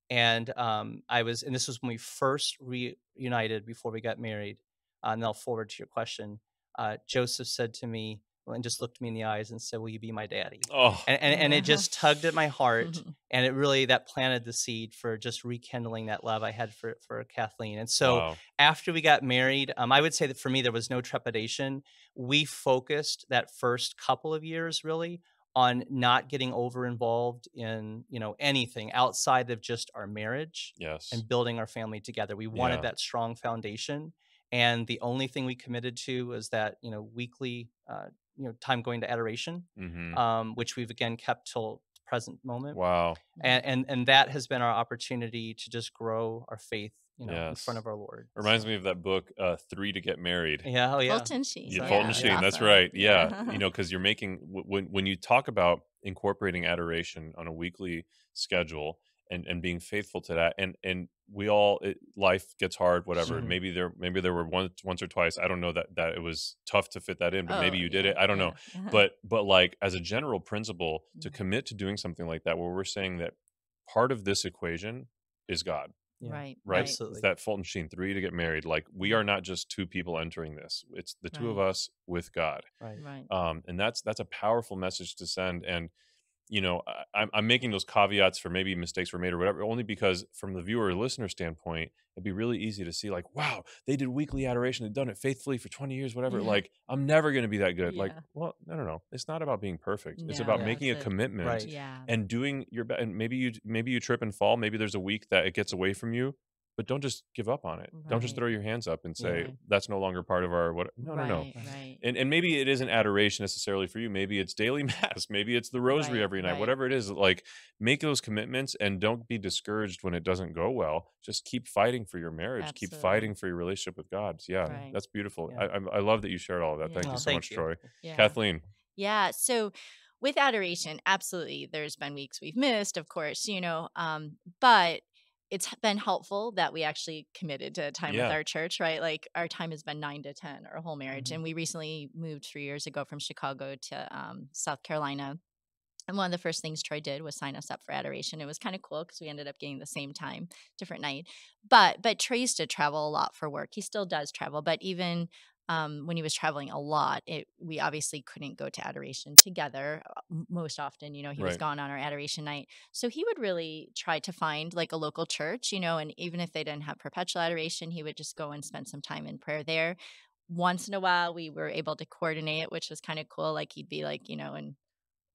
and um, I was, and this was when we first reunited before we got married. Uh, and I'll forward to your question. Uh, Joseph said to me, and just looked me in the eyes and said, "Will you be my daddy?" Oh, And and, and it *laughs* just tugged at my heart, Mhm. and it really that planted the seed for just rekindling that love I had for for Kathleen. And so wow. after we got married, um, I would say that for me there was no trepidation. We focused that first couple of years really on not getting over involved in you know anything outside of just our marriage yes. and building our family together. We wanted Yeah. that strong foundation, and the only thing we committed to was that you know weekly uh, you know time going to adoration, hmm um, which we've again kept till the present moment, Wow. and, and and that has been our opportunity to just grow our faith you know in front of our Lord. Reminds So- me of that book, uh, Three to Get Married. Yeah, oh yeah, Fulton Sheen. Yeah, Yeah, Fulton yeah. Sheen. That's right. Yeah, Yeah. you *laughs* know, because you're making when when you talk about incorporating adoration on a weekly schedule and and being faithful to that, and and we all it, life gets hard, whatever. Mhm. Maybe there maybe there were once once or twice. I don't know that that it was tough to fit that in, but maybe Oh, you did it. I don't know. yeah. But but like as a general principle, to commit to doing something like that, where we're saying that part of this equation is God Yeah. right, right? right. Absolutely. It's that Fulton Sheen three to get married. Like we are not just two people entering this; it's the two of us with God, right. Right. um, and that's that's a powerful message to send. And you know, I, I'm I'm making those caveats for maybe mistakes were made or whatever, only because from the viewer or listener standpoint, it'd be really easy to see like, wow, they did weekly adoration, they've done it faithfully for 20 years, whatever. Yeah. Like I'm never going to be that good. Like, Yeah. well, no, no, no, it's not about being perfect. It's about making a it. commitment Right. Yeah. and doing your best and maybe you maybe you trip and fall maybe there's a week that it gets away from you but don't just give up on it don't just throw your hands up and say Right. that's no longer part of our what no right, no no Right. and, and maybe it isn't adoration necessarily for you maybe it's daily *laughs* mass maybe it's the rosary Right, every night right. whatever it is like make those commitments and don't be discouraged when it doesn't go well just keep fighting for your marriage keep fighting for your relationship with god yeah Right. that's beautiful Yeah. I, I i love that you shared all of that Yeah. thank Oh, you so thank much you. troy Yeah. kathleen Yeah. So with adoration, absolutely, there's been weeks we've missed, of course, you know, um, but it's been helpful that we actually committed to time Yeah. with our church, right? Like our time has been nine to 10, our whole marriage. Mhm. And we recently moved three years ago from Chicago to um, South Carolina. And one of the first things Troy did was sign us up for adoration. It was kind of cool because we ended up getting the same time, different night. But but Troy used to travel a lot for work. He still does travel, but even um, when he was traveling a lot, it we obviously couldn't go to adoration together uh, most often. You know, he was gone on our adoration night, so he would really try to find like a local church. You know, and even if they didn't have perpetual adoration, he would just go and spend some time in prayer there. Once in a while, we were able to coordinate, which was kind of cool. Like he'd be like, you know, in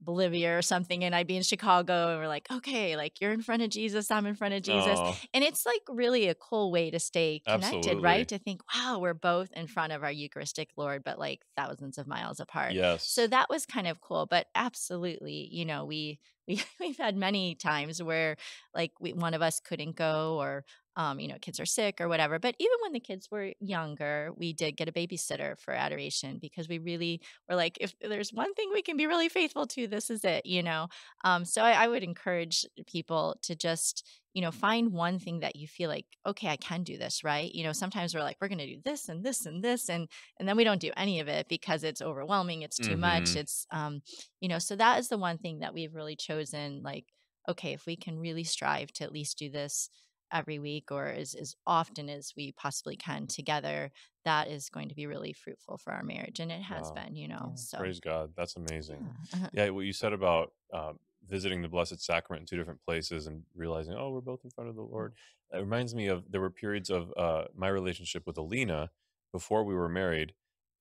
Bolivia or something, and I'd be in Chicago, and we're like, okay, like you're in front of Jesus, I'm in front of Jesus, Aw, and it's like really a cool way to stay connected, Absolutely. right? To think, wow, we're both in front of our Eucharistic Lord, but like thousands of miles apart. yes So that was kind of cool, but absolutely, you know, we we *laughs* we've had many times where like we, one of us couldn't go or um, you know, kids are sick or whatever. But even when the kids were younger, we did get a babysitter for adoration because we really were like, if there's one thing we can be really faithful to, this is it, you know. Um, so I, I would encourage people to just, you know, find one thing that you feel like, okay, I can do this, right? You know, sometimes we're like, we're gonna do this and this and this, and and then we don't do any of it because it's overwhelming, it's too much, Mhm. it's um, you know, so that is the one thing that we've really chosen, like, okay, if we can really strive to at least do this every week or as, as often as we possibly can together, that is going to be really fruitful for our marriage. And it has Wow. been, you know. Yeah. So praise god that's amazing yeah. Yeah, what you said about um, visiting the Blessed Sacrament in two different places and realizing, oh, we're both in front of the Lord. It reminds me of there were periods of uh, my relationship with Alina before we were married,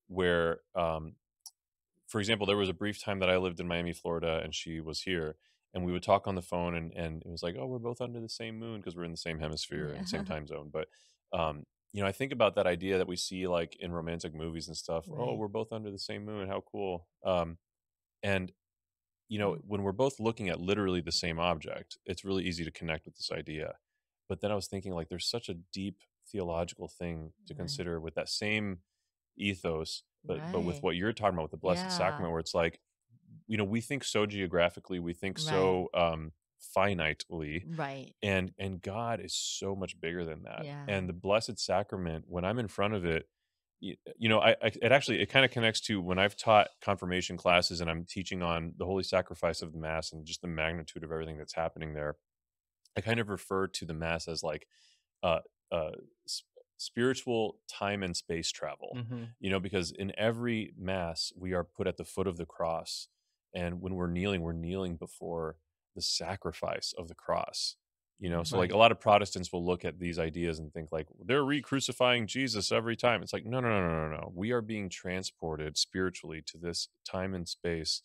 where, um, for example, there was a brief time that I lived in Miami, Florida, and she was here, and we would talk on the phone, and and it was like, oh, we're both under the same moon because we're in the same hemisphere and same *laughs* time zone. But um, you know, I think about that idea that we see like in romantic movies and stuff. Oh, we're both under the same moon. How cool! Um, and you know, Mm. when we're both looking at literally the same object, it's really easy to connect with this idea. But then I was thinking, like, there's such a deep theological thing to Right. consider with that same ethos, but but with what you're talking about with the Blessed Yeah. Sacrament, where it's like, you know, we think so geographically, we think Right. so um, finitely, Right. and and God is so much bigger than that. Yeah. And the Blessed Sacrament, when I'm in front of it, y- you know, I, I it actually it kind of connects to when I've taught confirmation classes and I'm teaching on the holy sacrifice of the mass and just the magnitude of everything that's happening there. I kind of refer to the mass as like uh, uh, spiritual time and space travel. hmm You know, because in every mass we are put at the foot of the cross, and when we're kneeling, we're kneeling before the sacrifice of the cross. You know, so like a lot of Protestants will look at these ideas and think like they're re-crucifying Jesus every time. It's like no, no, no, no, no, no. We are being transported spiritually to this time and space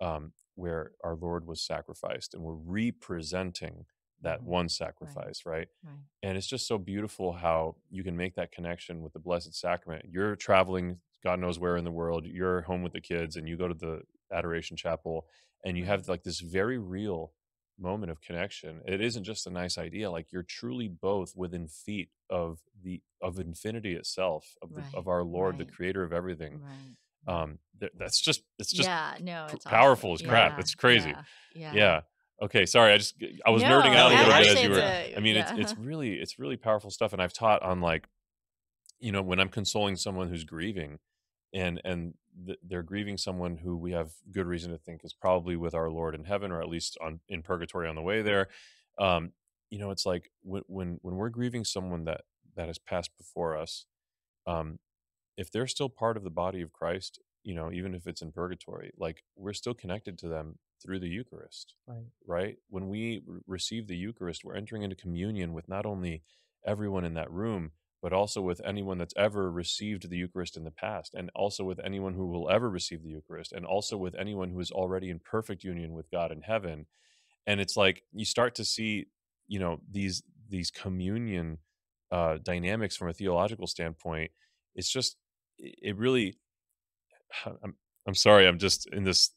um, where our Lord was sacrificed, and we're representing that Mhm. one sacrifice, right? Right. And it's just so beautiful how you can make that connection with the Blessed Sacrament. You're traveling, God knows where in the world, you're home with the kids, and you go to the Adoration Chapel, and you have like this very real moment of connection. It isn't just a nice idea; like you're truly both within feet of the of infinity itself, of the, Right, of our Lord, the. Creator of everything. Right. Um, th- that's just it's just yeah, no, it's powerful awesome. as crap. Yeah, It's crazy. Yeah. Yeah. yeah. Okay, sorry. I just I was No, nerding out a little bit as you were. a- I mean, yeah. it's it's really it's really powerful stuff, and I've taught on like, you know, when I'm consoling someone who's grieving, and and th- they're grieving someone who we have good reason to think is probably with our Lord in heaven, or at least on in purgatory on the way there. Um, you know, it's like when when when we're grieving someone that that has passed before us, um, if they're still part of the body of Christ, you know, even if it's in purgatory, like we're still connected to them through the Eucharist Right. right? When we r- receive the Eucharist, we're entering into communion with not only everyone in that room, but also with anyone that's ever received the Eucharist in the past, and also with anyone who will ever receive the Eucharist, and also with anyone who is already in perfect union with God in heaven. And it's like you start to see, you know, these these communion uh, dynamics from a theological standpoint. It's just, it really. *sighs* I'm I'm sorry. I'm just in this.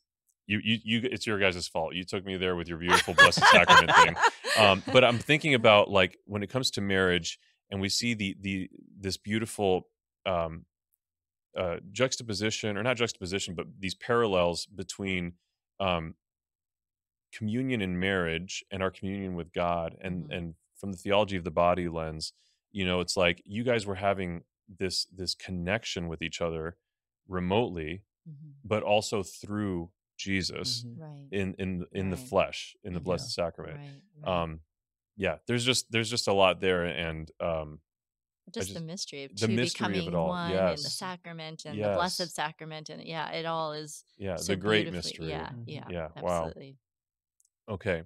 You you you. It's your guys' fault. You took me there with your beautiful Blessed Sacrament thing. *laughs* Um, but I'm thinking about like when it comes to marriage, and we see the the this beautiful um, uh, juxtaposition, or not juxtaposition, but these parallels between um, communion in marriage and our communion with God, and Mhm. and from the theology of the body lens, you know, it's like you guys were having this this connection with each other remotely, Mhm. but also through Jesus Mhm. Right. in in in the flesh in the Mhm. Blessed Sacrament. Right. right. Um, yeah, there's just there's just a lot there, and um, just, the mystery of the two mystery of it all, one and the sacrament and the blessed sacrament and yeah it all is yeah, so the great mystery. yeah Mhm. yeah Yeah, wow. absolutely Okay.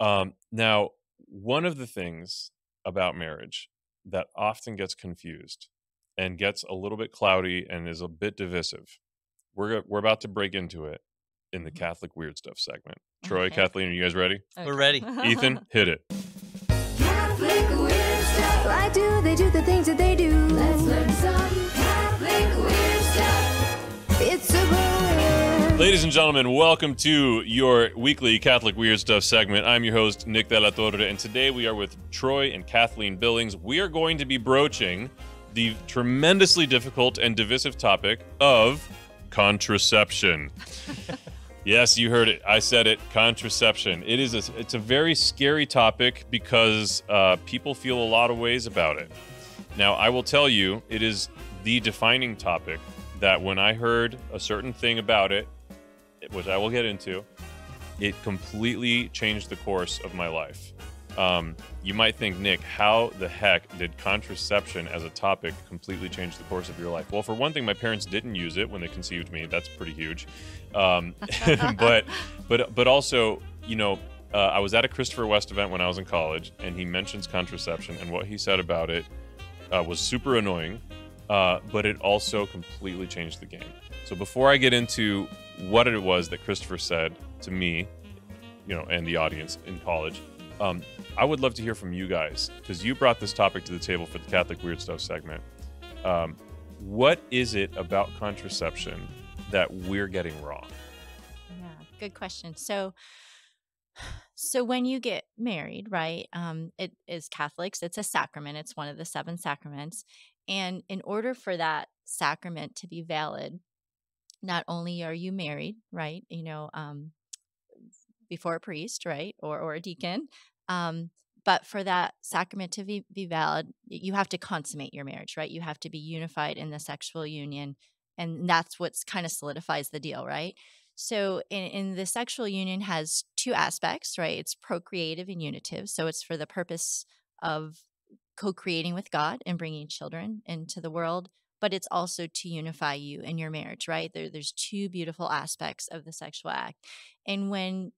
Um, now, one of the things about marriage that often gets confused and gets a little bit cloudy and is a bit divisive, we're we're about to break into it in the Mhm. Catholic weird stuff segment. Troy, Okay. Kathleen, are you guys ready? We're ready. *laughs* Ethan, hit it. Catholic weird stuff. Why do they do the things that they do? Let's learn some Catholic weird stuff. It's super weird. Ladies and gentlemen, welcome to your weekly Catholic Weird Stuff segment. I'm your host, Nick De La Torre, and today we are with Troy and Kathleen Billings. We are going to be broaching the tremendously difficult and divisive topic of contraception. *laughs* yes, you heard it. I said it. Contraception. It is. A, it's a very scary topic because uh, people feel a lot of ways about it. Now, I will tell you, it is the defining topic that when I heard a certain thing about it, which I will get into, it completely changed the course of my life. Um, you might think, Nick, how the heck did contraception as a topic completely change the course of your life? Well, for one thing, my parents didn't use it when they conceived me. That's pretty huge. Um, *laughs* but but but also, you know, uh, I was at a Christopher West event when I was in college, and he mentions contraception, and what he said about it uh, was super annoying, uh, but it also completely changed the game. So before I get into what it was that Christopher said to me, you know, and the audience in college, um, I would love to hear from you guys because you brought this topic to the table for the Catholic Weird Stuff segment. Um, what is it about contraception that we're getting wrong? Yeah, good question. So, so when you get married, right? Um, it is Catholics. It's a sacrament. It's one of the seven sacraments, and in order for that sacrament to be valid, not only are you married, right? You know, um, before a priest, right, or or a deacon, um, but for that sacrament to be, be valid, you have to consummate your marriage, right? You have to be unified in the sexual union. And that's what's kind of solidifies the deal, right? So in, in the sexual union has two aspects, right? It's procreative and unitive. So it's for the purpose of co-creating with God and bringing children into the world, but it's also to unify you in your marriage, right? There, there's two beautiful aspects of the sexual act. And when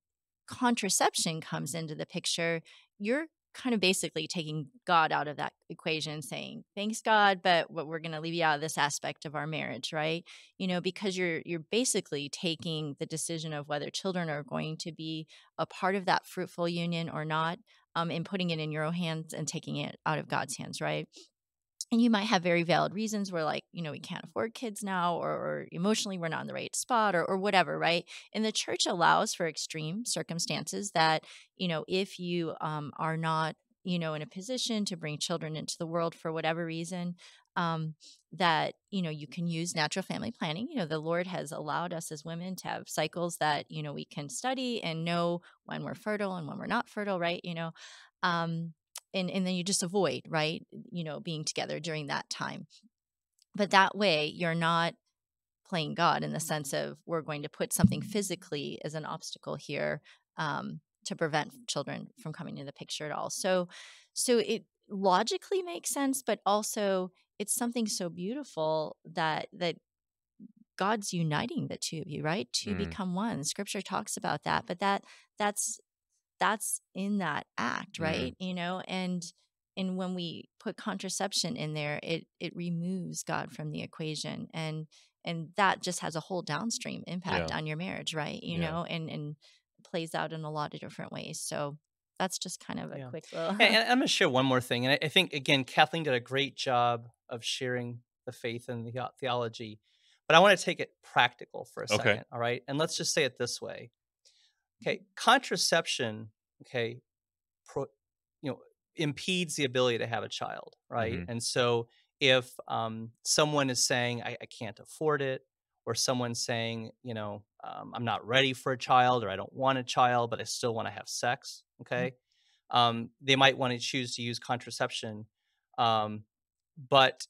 contraception comes into the picture, you're kind of basically taking God out of that equation, saying, "Thanks God, but what we're going to leave you out of this aspect of our marriage, right? You know, because you're you're basically taking the decision of whether children are going to be a part of that fruitful union or not, um, and putting it in your own hands and taking it out of God's hands, right? And you might have very valid reasons where like you know we can't afford kids now or, or emotionally we're not in the right spot or, or whatever right? And the church allows for extreme circumstances that you know if you um, are not you know in a position to bring children into the world for whatever reason um, that you know you can use natural family planning. You know the lord has allowed us as women to have cycles that you know we can study and know when we're fertile and when we're not fertile right? You know um, and and then you just avoid right you know being together during that time. But that way you're not playing god in the sense of we're going to put something physically as an obstacle here um, to prevent children from coming into the picture at all. So so it logically makes sense but also it's something so beautiful that that god's uniting the two of you right to Mm. become one. Scripture talks about that but that that's that's in that act Mhm. right you know and and when we put contraception in there it it removes god from the equation and and that just has a whole downstream impact Yeah. on your marriage right you Yeah. know and and plays out in a lot of different ways so that's just kind of a Yeah. quick little and, *laughs* and I'm going to share one more thing. And I, I think, again, Kathleen did a great job of sharing the faith and the theology. But I want to take it practical for a Okay. second. All right. And let's just say it this way. Okay. Contraception, okay, pro, you know, impedes the ability to have a child. Right. Mhm. And so if um, someone is saying, I, I can't afford it, or someone's saying, you know, um, I'm not ready for a child, or I don't want a child, but I still want to have sex. Okay um, they might want to choose to use contraception. Um, but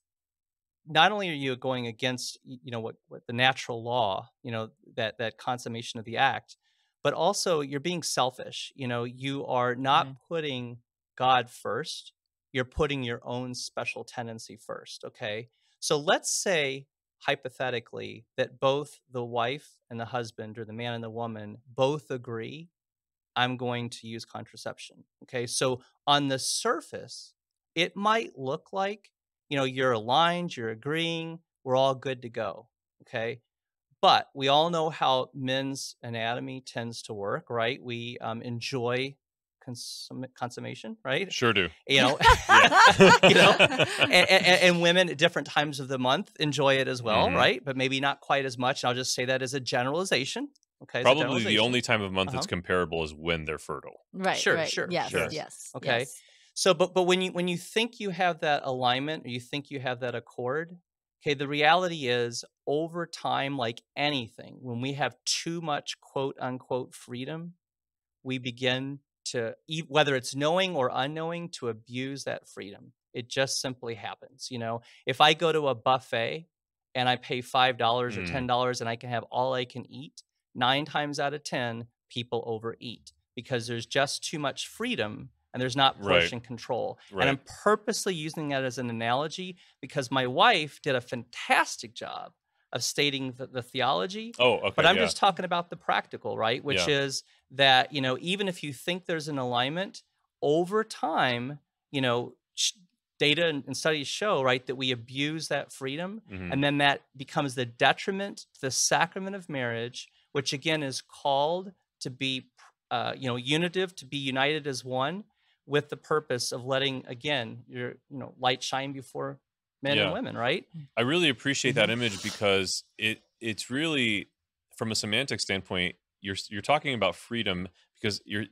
not only are you going against, you know, what, what the natural law, you know, that that consummation of the act, but also you're being selfish. You know, you are not Mhm. putting God first. You're putting your own special tendency first. Okay. So let's say hypothetically that both the wife and the husband or the man and the woman both agree I'm going to use contraception. Okay. So on the surface, it might look like, you know, you're aligned, you're agreeing, we're all good to go. Okay. But we all know how men's anatomy tends to work, right? We um, enjoy consum- consummation, right? Sure do. You know, *laughs* *laughs* *laughs* you know, and, and, and women at different times of the month enjoy it as well, Mhm. right? But maybe not quite as much. I'll just say that as a generalization. Okay. Probably the only time of month Uh-huh. that's comparable is when they're fertile. right Sure, right. sure, yes sure. yes Okay. yes. So, but but when you when you think you have that alignment or you think you have that accord, okay, the reality is over time, like anything, when we have too much quote unquote freedom, we begin to whether it's knowing or unknowing to abuse that freedom. It just simply happens. You know, if I go to a buffet and I pay five dollars or Mm. ten dollars and I can have all I can eat, nine times out of ten, people overeat because there's just too much freedom and there's not Right. portion control. And I'm purposely using that as an analogy because my wife did a fantastic job of stating the, the theology. Oh, okay. But I'm yeah. just talking about the practical, right? Which Yeah. is that, you know, even if you think there's an alignment, over time, you know, sh- data and, and studies show, right, that we abuse that freedom. Mhm. And then that becomes the detriment to the sacrament of marriage, which again is called to be, uh, you know, unitive, to be united as one with the purpose of letting, again, your, you know, light shine before men Yeah. and women, right? I really appreciate that Mm-hmm. image because it it's really from a semantic standpoint you're you're talking about freedom because you're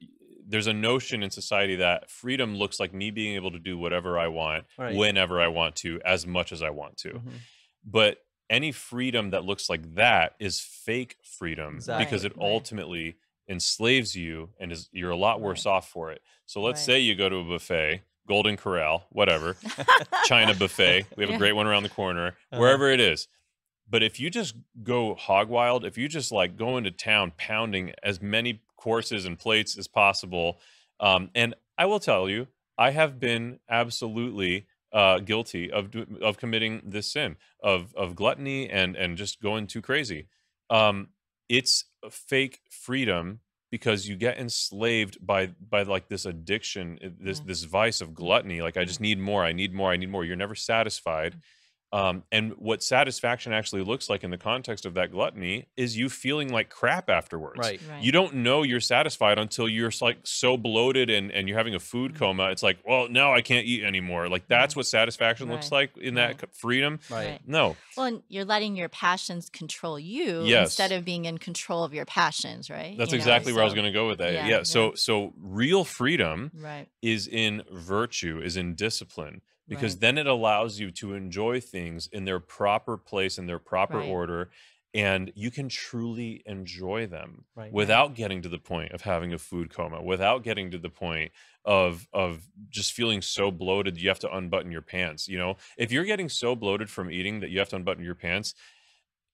there's a notion in society that freedom looks like me being able to do whatever I want Right. whenever I want to as much as I want to. Mhm. But any freedom that looks like that is fake freedom because it Exactly. Right. ultimately enslaves you and is you're a lot worse off for it. So let's Right. say you go to a buffet, Golden Corral, whatever, China buffet. We *laughs* have Yeah. a great one around the corner, Uh-huh. wherever it is. But if you just go hog wild, if you just like go into town pounding as many courses and plates as possible, um, and I will tell you, I have been absolutely uh, guilty of of committing this sin of of gluttony and and just going too crazy. Um, it's a fake freedom because you get enslaved by by like this addiction, uh, this Yeah. this vice of mm-hmm. gluttony. Like I just mm-hmm. need more, I need more, I need more. You're never satisfied. Um, and what satisfaction actually looks like in the context of that gluttony is you feeling like crap afterwards. Right. Right. You don't know you're satisfied until you're like so bloated and, and you're having a food Mhm. coma. It's like, well, now I can't eat anymore. Like that's Right. what satisfaction looks like in that Right. c- freedom. Right. No, Well, and you're letting your passions control you Yes. instead of being in control of your passions, right? that's You know, exactly where I was going to go with that. yeah, Yeah. yeah. So so real freedom Right. is in virtue, is in discipline, because Right. then it allows you to enjoy things in their proper place, in their proper Right. order, and you can truly enjoy them Right. without getting to the point of having a food coma, without getting to the point of of just feeling so bloated you have to unbutton your pants. You know, if you're getting so bloated from eating that you have to unbutton your pants,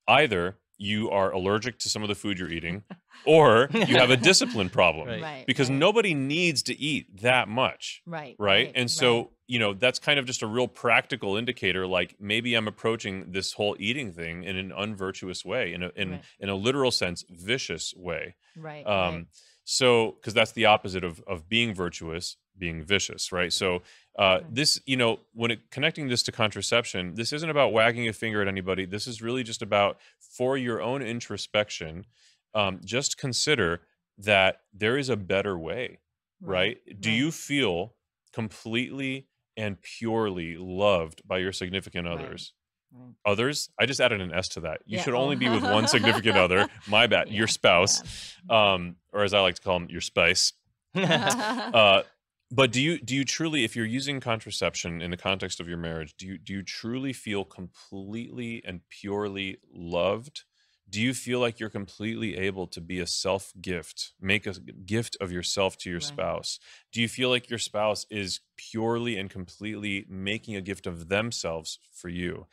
either you are allergic to some of the food you're eating, *laughs* or you have a discipline *laughs* problem Right. Right. because right. nobody needs to eat that much Right. right? And so, right. You know, that's kind of just a real practical indicator. Like maybe I'm approaching this whole eating thing in an unvirtuous way, in a in Right. in a literal sense, vicious way. Right. Um, right. so because that's the opposite of of being virtuous, being vicious, right? So uh, this, you know, when it connecting this to contraception, this isn't about wagging a finger at anybody. This is really just about for your own introspection. Um, just consider that there is a better way right? Do right. you feel completely and purely loved by your significant others? Right. Others, I just added an S to that. You Yeah, should only be with one significant *laughs* other. My bad, Yeah, your spouse, yeah. um, or as I like to call them, your spice. *laughs* Uh, but do you do you truly, if you're using contraception in the context of your marriage, do you do you truly feel completely and purely loved? Do you feel like you're completely able to be a self gift, make a gift of yourself to your Right. spouse? Do you feel like your spouse is purely and completely making a gift of themselves for you?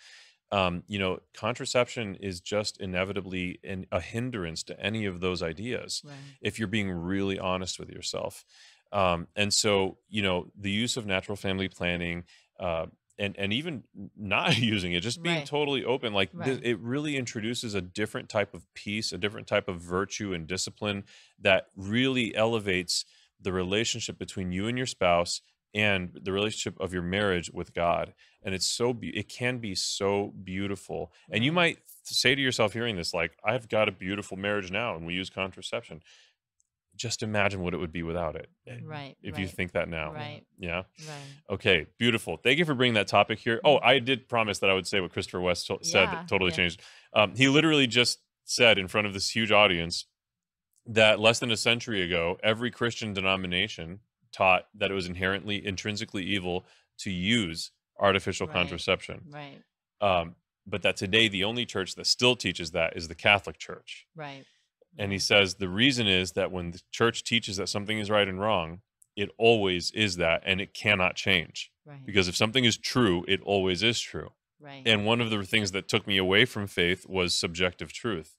Um, you know, contraception is just inevitably a hindrance to any of those ideas right. if you're being really honest with yourself. Um, and so, you know, the use of natural family planning, uh, and and even not *laughs* using it, just being Right. totally open, like th- it really introduces a different type of peace, a different type of virtue and discipline that really elevates the relationship between you and your spouse and the relationship of your marriage with God. And it's so be- it can be so beautiful. And you might say to yourself hearing this like I've got a beautiful marriage now and we use contraception. Just imagine what it would be without it. Right. If right. you think that now. Right. Yeah. Right. Okay, beautiful. Thank you for bringing that topic here. Oh, I did promise that I would say what Christopher West to- said Yeah, that totally yeah. changed. Um, he literally just said in front of this huge audience that less than a century ago, every Christian denomination taught that it was inherently, intrinsically evil to use artificial Right. contraception. Right. Um, but that today, the only church that still teaches that is the Catholic Church. Right. And he says the reason is that when the church teaches that something is right and wrong, it always is that and it cannot change. Right. Because if something is true, it always is true. right. And one of the things that took me away from faith was subjective truth.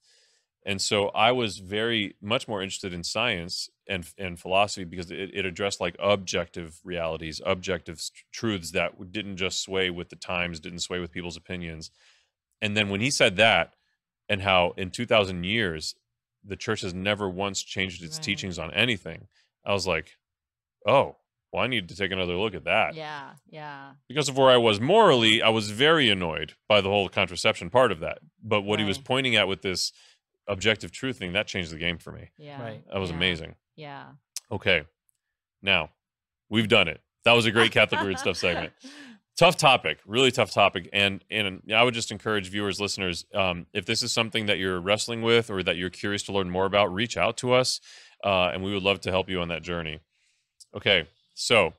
And so I was very much more interested in science and and philosophy because it, it addressed like objective realities, objective truths that didn't just sway with the times, didn't sway with people's opinions. And then when he said that, and how in 2,000 years the church has never once changed its Right. teachings on anything, I was like, oh, well, I need to take another look at that yeah. Yeah. because of where I was morally, I was very annoyed by the whole contraception part of that. But what he was pointing at with this objective truth thing, that changed the game for me. Yeah. Right. That was yeah, amazing. Yeah. Okay. Now, we've done it. That was a great Catholic Weird Stuff segment. *laughs* Tough topic, really tough topic. And and I would just encourage viewers, listeners, um, if this is something that you're wrestling with or that you're curious to learn more about, reach out to us. Uh, and we would love to help you on that journey. Okay. So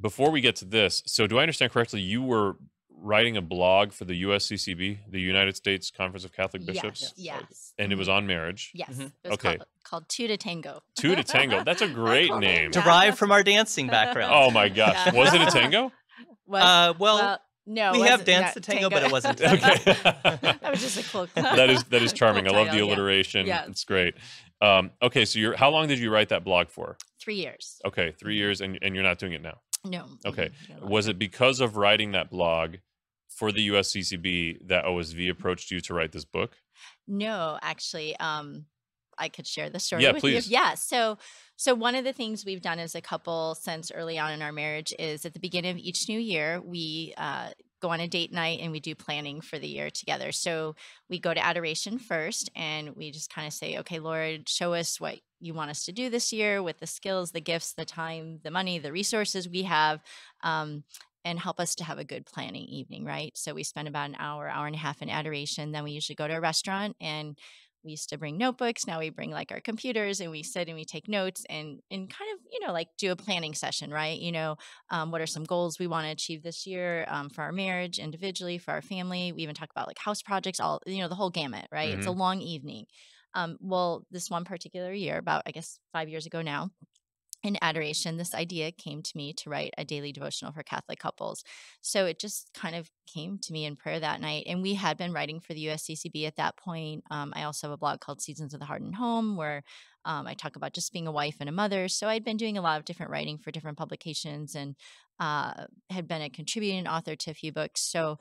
before we get to this, so do I understand correctly? You were writing a blog for the USCCB, the United States Conference of Catholic Bishops, Yes. yes. and it was on marriage. Yes. Mhm. It was Okay. called, called Two to Tango. Two to Tango. That's a *laughs* great name. name. Derived from our dancing background. Oh my gosh. Yeah. Was it a tango? *laughs* Was- Uh, well, no, we have danced the tango, but it wasn't *laughs* Okay. *laughs* that was just a cool. *laughs* that is that is charming. I love the title, yeah. alliteration. Yes. It's great. Um, okay, so you're how long did you write that blog for? Three years. Okay, three years, and and you're not doing it now. No. Okay. mm, no Was it because of writing that blog for the USCCB that OSV approached you to write this book? No, actually, um, I could share the story Yeah, with please. you. Yeah. So, so one of the things we've done as a couple since early on in our marriage is at the beginning of each new year, we uh, go on a date night and we do planning for the year together. So we go to adoration first, and we just kind of say, "Okay, Lord, show us what you want us to do this year with the skills, the gifts, the time, the money, the resources we have." Um, and help us to have a good planning evening, right? So we spend about an hour, hour and a half in adoration. Then we usually go to a restaurant and we used to bring notebooks. Now we bring like our computers and we sit and we take notes and and kind of you know like do a planning session, right? You know, um, what are some goals we want to achieve this year um, for our marriage, individually, for our family. We even talk about like house projects, all you know, the whole gamut, right? It's a long evening. Um, well, this one particular year, about I guess five years ago now, in adoration, this idea came to me to write a daily devotional for Catholic couples. So it just kind of came to me in prayer that night. And we had been writing for the USCCB at that point. Um, I also have a blog called Seasons of the Heart and Home where um, I talk about just being a wife and a mother. So I'd been doing a lot of different writing for different publications and uh, had been a contributing author to a few books. So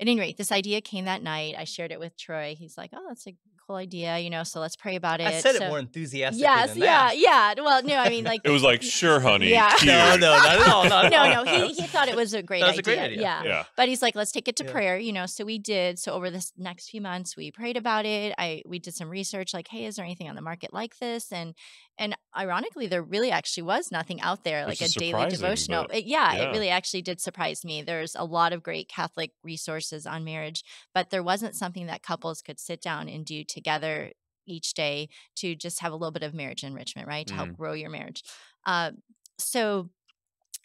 at any rate, this idea came that night. I shared it with Troy. He's like, "Oh, that's a cool idea, you know. So let's pray about it." I said So- it more enthusiastically Yes, than yeah, that. yeah. Well, no, I mean, like It was like, sure, honey. Yeah. cute." No, no, not at all. Not no, all. no. He *laughs* he thought it was a great idea. That was a great idea. Yeah. Yeah. But he's like, let's take it to Yeah. prayer, you know. So we did. So over this next few months, we prayed about it. I we did some research, like, hey, is there anything on the market like this? And and ironically, there really actually was nothing out there Which like a daily devotional. It- yeah, yeah. it really actually did surprise me. There's a lot of great Catholic resources on marriage, but there wasn't something that couples could sit down and do together each day to just have a little bit of marriage enrichment, right? To help Mm. grow your marriage. Uh, so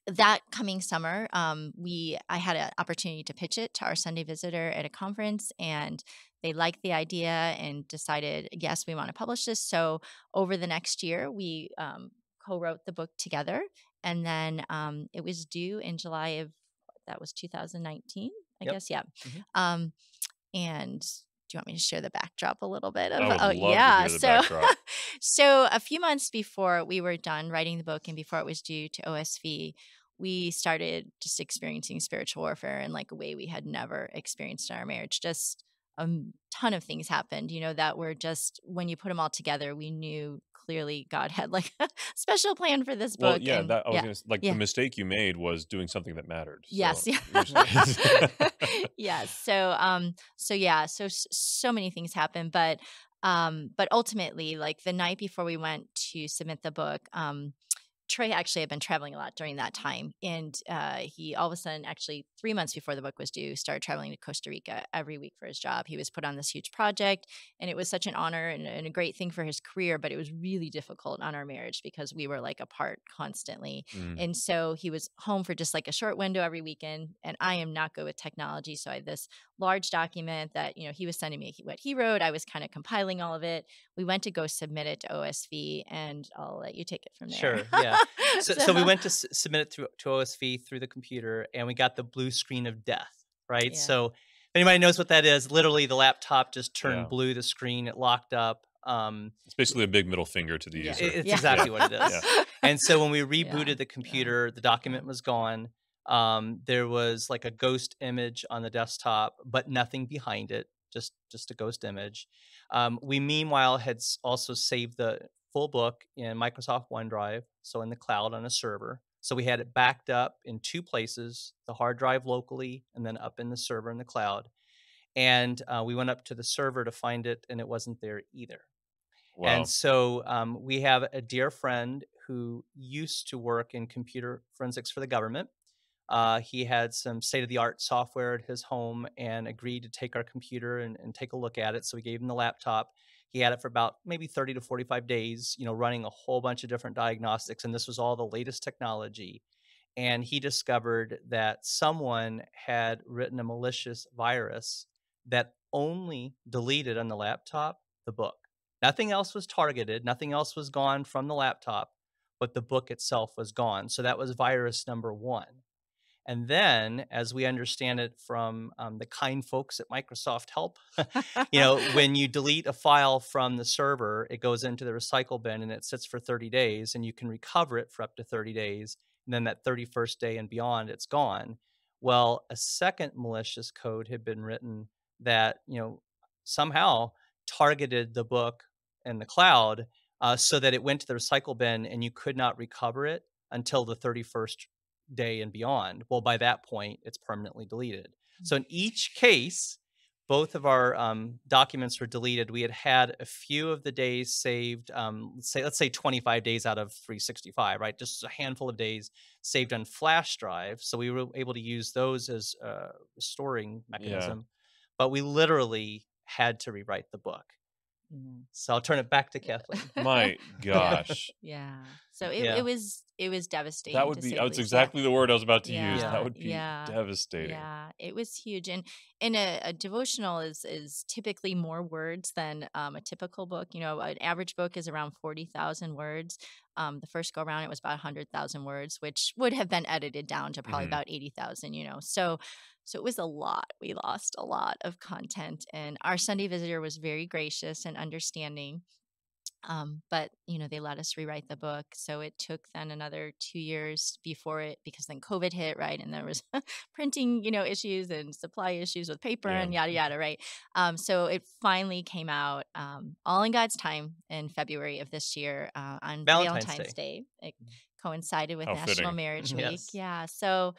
that coming summer, um, we I had an opportunity to pitch it to our Sunday visitor at a conference, and they liked the idea and decided, yes, we want to publish this. So over the next year, we um, co-wrote the book together, and then um, it was due in July of that was 2019, I Yep. guess, yeah. Mhm. Um, and do you want me to share the backdrop a little bit? Of, oh, yeah. so, *laughs* so a few months before we were done writing the book and before it was due to OSV, we started just experiencing spiritual warfare in like a way we had never experienced in our marriage. Just a m- ton of things happened, you know, that were just when you put them all together, we knew clearly God had like *laughs* a special plan for this book. Well, yeah, and- that I was yeah. gonna like yeah. the mistake you made was doing something that mattered. Yes, so yeah. *laughs* *laughs* yes. So um so yeah, so so many things happened, but um but ultimately like the night before we went to submit the book, um Troy actually had been traveling a lot during that time. And uh, he all of a sudden, actually, three months before the book was due, started traveling to Costa Rica every week for his job. He was put on this huge project, and it was such an honor and, and a great thing for his career, but it was really difficult on our marriage because we were like apart constantly. Mm. And so he was home for just like a short window every weekend. And I am not good with technology. So I had this large document that, you know, he was sending me what he wrote. I was kind of compiling all of it. We went to go submit it to OSV and I'll let you take it from there. Sure, yeah. *laughs* So, so we went to s- submit it through to OSV through the computer, and we got the blue screen of death. Right. Yeah. So if anybody knows what that is, literally the laptop just turned Yeah. blue. The screen it locked up. Um, It's basically a big middle finger to the Yeah. user. it's Yeah. exactly what it is. Yeah. And so when we *laughs* Yeah, rebooted the yeah. computer, the document was gone. Um, there was like a ghost image on the desktop, but nothing behind it. Just just a ghost image. Um, we meanwhile had also saved the full book in Microsoft OneDrive, so in the cloud on a server. So we had it backed up in two places: the hard drive locally, and then up in the server in the cloud. And uh, we went up to the server to find it, and it wasn't there either. Wow. And so um, we have a dear friend who used to work in computer forensics for the government. Uh, he had some state of the art software at his home and agreed to take our computer and, and take a look at it. So we gave him the laptop. He had it for about maybe 30 to 45 days, you know, running a whole bunch of different diagnostics. And this was all the latest technology. and he discovered that someone had written a malicious virus that only deleted on the laptop the book. Nothing else was targeted, nothing else was gone from the laptop, but the book itself was gone. So that was virus number one. And then, as we understand it from um, the kind folks at Microsoft Help, *laughs* you know, *laughs* when you delete a file from the server, it goes into the recycle bin and it sits for 30 days, and you can recover it for up to 30 days. And then that 31st day and beyond, it's gone. Well, a second malicious code had been written that, you know, somehow targeted the book in the cloud uh, so that it went to the recycle bin and you could not recover it until the 31st day and beyond. Well, by that point, it's permanently deleted. So in each case, both of our um, documents were deleted. We had had a few of the days saved. Um, let's say let's say 25 days out of 365, right? Just a handful of days saved on flash drive. So we were able to use those as a storing mechanism. Yeah. But we literally had to rewrite the book. Mhm. So I'll turn it back to Kathleen. *laughs* *laughs* My gosh. *laughs* Yeah. So it, Yeah. it was it was devastating. That would be that's the least. Yeah. exactly the word I was about to use. That would be yeah, devastating. Yeah, it was huge, and in a, a devotional is is typically more words than um, a typical book. You know, an average book is around forty thousand words. Um, the first go around, it was about hundred thousand words, which would have been edited down to probably Mhm. about eighty thousand. You know, so so it was a lot. We lost a lot of content, and our Sunday visitor was very gracious and understanding. Um, but you know, they let us rewrite the book. So it took then another two years before it because then COVID hit, right? And there was *laughs* printing, you know, issues and supply issues with paper Yeah. and yada yada, right? Um, so it finally came out um, all in God's time in February of this year uh, on Valentine's Valentine's, Day. Day. It coincided with How National fitting. Marriage *laughs* Week. Yes. Yeah. So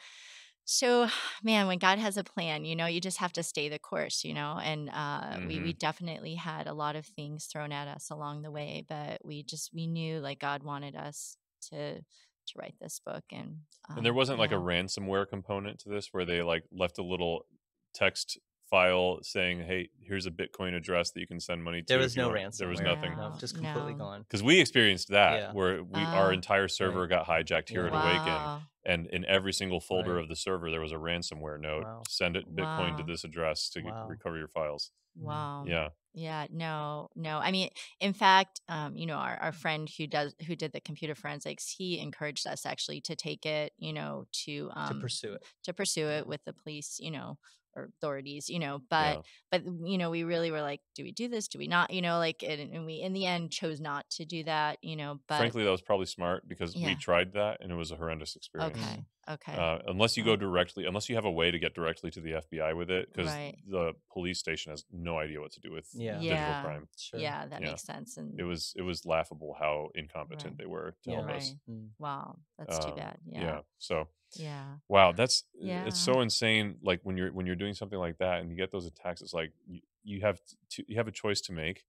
so *sighs* man when god has a plan you know you just have to stay the course you know and uh we we definitely had a lot of things thrown at us along the way but we just we knew like god wanted us to to write this book and And there um, wasn't like a ransomware component to this where they like left a little text file saying, "Hey, here's a Bitcoin address that you can send money to." There was no want." ransomware. There was No. nothing. No, just completely No. gone. Because we experienced that Yeah. where we our Oh. entire server got hijacked here at Awaken, and in every single folder Right. of the server there was a ransomware note. Wow. Send it Bitcoin to this address to get- recover your files. wow Yeah, Yeah, no, no. I mean, in fact, um, you know, our, our friend who does who did the computer forensics, he encouraged us actually to take it, you know, to um to pursue it. to pursue it with the police, you know, or authorities, you know. But yeah. but you know, we really were like, do we do this? Do we not? You know, like, and, and we in the end chose not to do that, you know. But Frankly, that was probably smart because Yeah. we tried that and it was a horrendous experience. okay, okay, Uh, unless you go directly, unless you have a way to get directly to the FBI with it, because Right. the police station has no idea what to do with Yeah. digital Yeah. crime. Sure. yeah, that Yeah. makes sense. And It was it was laughable how incompetent Right. they were to Yeah. help us. right, Mm. wow, that's too Um, bad. Yeah. Yeah, So yeah, wow, that's uh, Yeah. it's so insane. Like when you're when you're doing something like that and you get those attacks, it's like you, you have to you have a choice to make.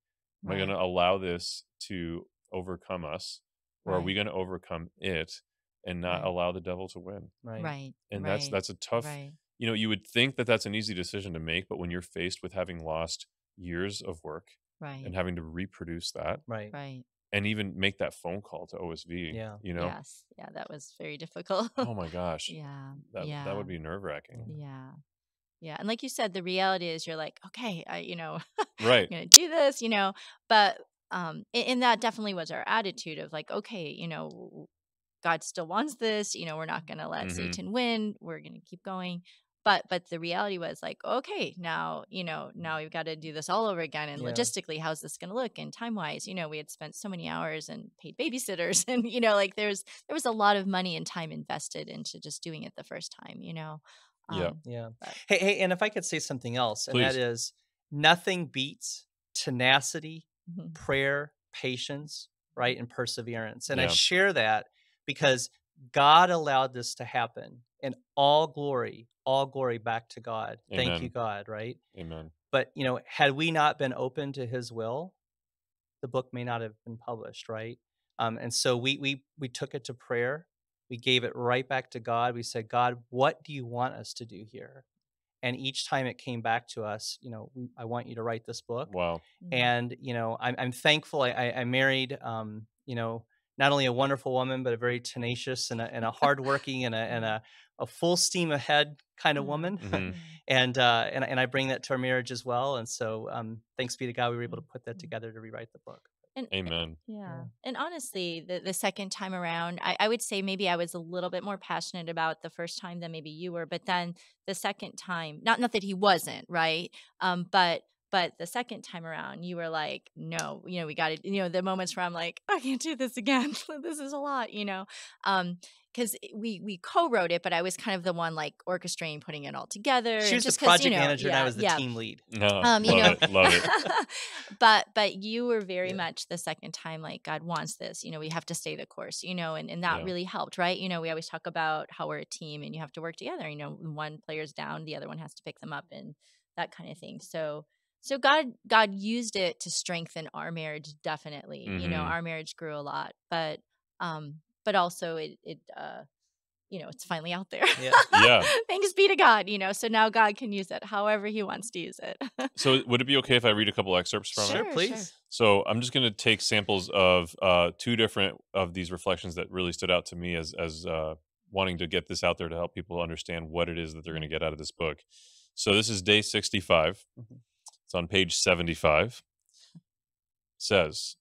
Am I going to allow this to overcome us, or are we going to overcome it and not Right. allow the devil to win? Right. right, And that's that's a tough right, you know, you would think that that's an easy decision to make, but when you're faced with having lost years of work right, and having to reproduce that Right. right. And even make that phone call to OSV, Yeah. you know, Yes, yeah, that was very difficult. oh my *laughs* gosh, yeah, that yeah, that would be nerve wracking. yeah, yeah. And like you said, the reality is you're like, okay, I, you know, Right. I'm *laughs* gonna do this, you know, but um, a- and that definitely was our attitude of like, okay, you know, God still wants this, you know, we're not gonna let Mhm. Satan win, we're gonna keep going. But but the reality was like, okay, now you know, now we've got to do this all over again. And Yeah. logistically, how's this going to look? And time wise, you know, we had spent so many hours and paid babysitters, *laughs* and you know, like there's there was a lot of money and time invested into just doing it the first time. You know, Yeah. Um, Yeah. But- Hey, hey, and if I could say something else, and that is nothing beats tenacity, mhm. prayer, patience, right, and perseverance. And I share that because God allowed this to happen, and all glory, all glory back to God. Thank you, God, right? Amen. But you know, had we not been open to His will, the book may not have been published, right? Um, and so we we we took it to prayer. We gave it right back to God. We said, God, what do you want us to do here? And each time it came back to us, you know, we, I want you to write this book Wow. And you know i'm, I'm thankful i, I, I married um, you know not only a wonderful woman, but a very tenacious and a, and a hardworking and a and a, a full steam ahead kind of woman. *laughs* Mhm. and uh, and I- and I bring that to our marriage as well. And so, um, thanks be to God, we were able to put that together to rewrite the book. And, Amen. Yeah. And honestly, the, the second time around, I, I would say maybe I was a little bit more passionate about the first time than maybe you were. But then the second time, not not that he wasn't, right? Um, but but the second time around, you were like, no, you know, we got to, you know, the moments where I'm like, I can't do this again. *laughs* this is a lot, you know. Um, because we we co-wrote it, but I was kind of the one like orchestrating, putting it all together. She and was the just 'cause, project you know, manager, and I was the yeah. team lead. No, Um, you love know, it. Love it. *laughs* but but you were very Yeah. much the second time like God wants this. You know, we have to stay the course. You know, and and that Yeah. really helped, right? You know, we always talk about how we're a team and you have to work together. You know, one player's down, the other one has to pick them up, and that kind of thing. So. So God God used it to strengthen our marriage definitely. You know, Mhm. our marriage grew a lot, but um but also it it uh you know, it's finally out there. Yeah. *laughs* Yeah. Thanks be to God, you know. So now God can use it however he wants to use it. So *laughs* would it be okay if I read a couple excerpts from Sure, it? Sure, please. So I'm just going to take samples of uh, two different of these reflections that really stood out to me as as uh, wanting to get this out there to help people understand what it is that they're going to get out of this book. So this is day 65. Mhm. It's on page 75. says,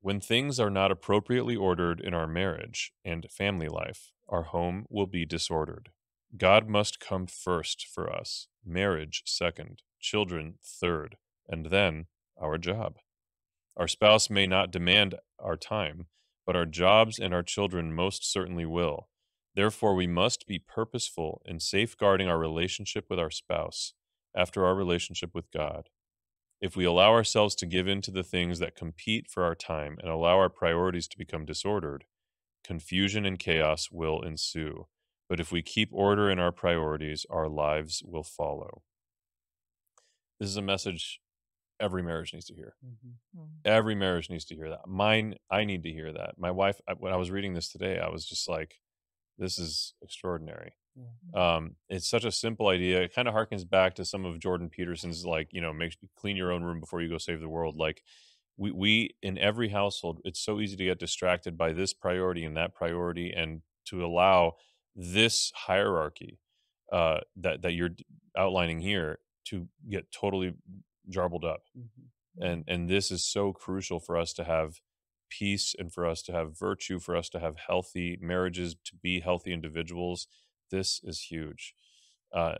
"When things are not appropriately ordered in our marriage and family life, our home will be disordered. God must come first for us, marriage second, children third, and then our job. Our spouse may not demand our time, but our jobs and our children most certainly will. Therefore, we must be purposeful in safeguarding our relationship with our spouse after our relationship with God. If we allow ourselves to give in to the things that compete for our time and allow our priorities to become disordered, confusion and chaos will ensue. But if we keep order in our priorities, our lives will follow. This is a message every marriage needs to hear. Mhm. Mm. Every marriage needs to hear that. Mine, I need to hear that. My wife, when I was reading this today, I was just like, this is extraordinary. Um, it's such a simple idea. It kind of harkens back to some of Jordan Peterson's, like, you know, make clean your own room before you go save the world. Like, we, we in every household, it's so easy to get distracted by this priority and that priority, and to allow this hierarchy uh, that that you're outlining here to get totally jarbled up Mhm. and and this is so crucial for us to have peace and for us to have virtue for us to have healthy marriages to be healthy individuals this is huge uh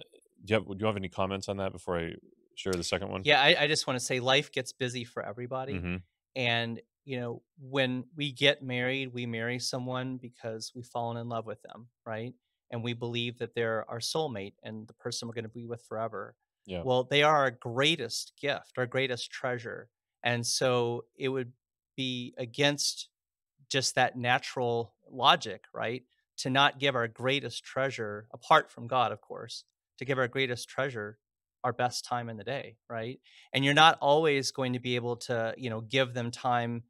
do you have do you have any comments on that before i share the second one Yeah, I, I just want to say life gets busy for everybody. Mhm. And, you know, when we get married, we marry someone because we've fallen in love with them, right? And we believe that they're our soulmate and the person we're going to be with forever. Yeah. Well, they are our greatest gift, our greatest treasure. And so it would be against just that natural logic, right? To not give our greatest treasure, apart from God, of course, to give our greatest treasure our best time in the day, right? And you're not always going to be able to, you know, give them time,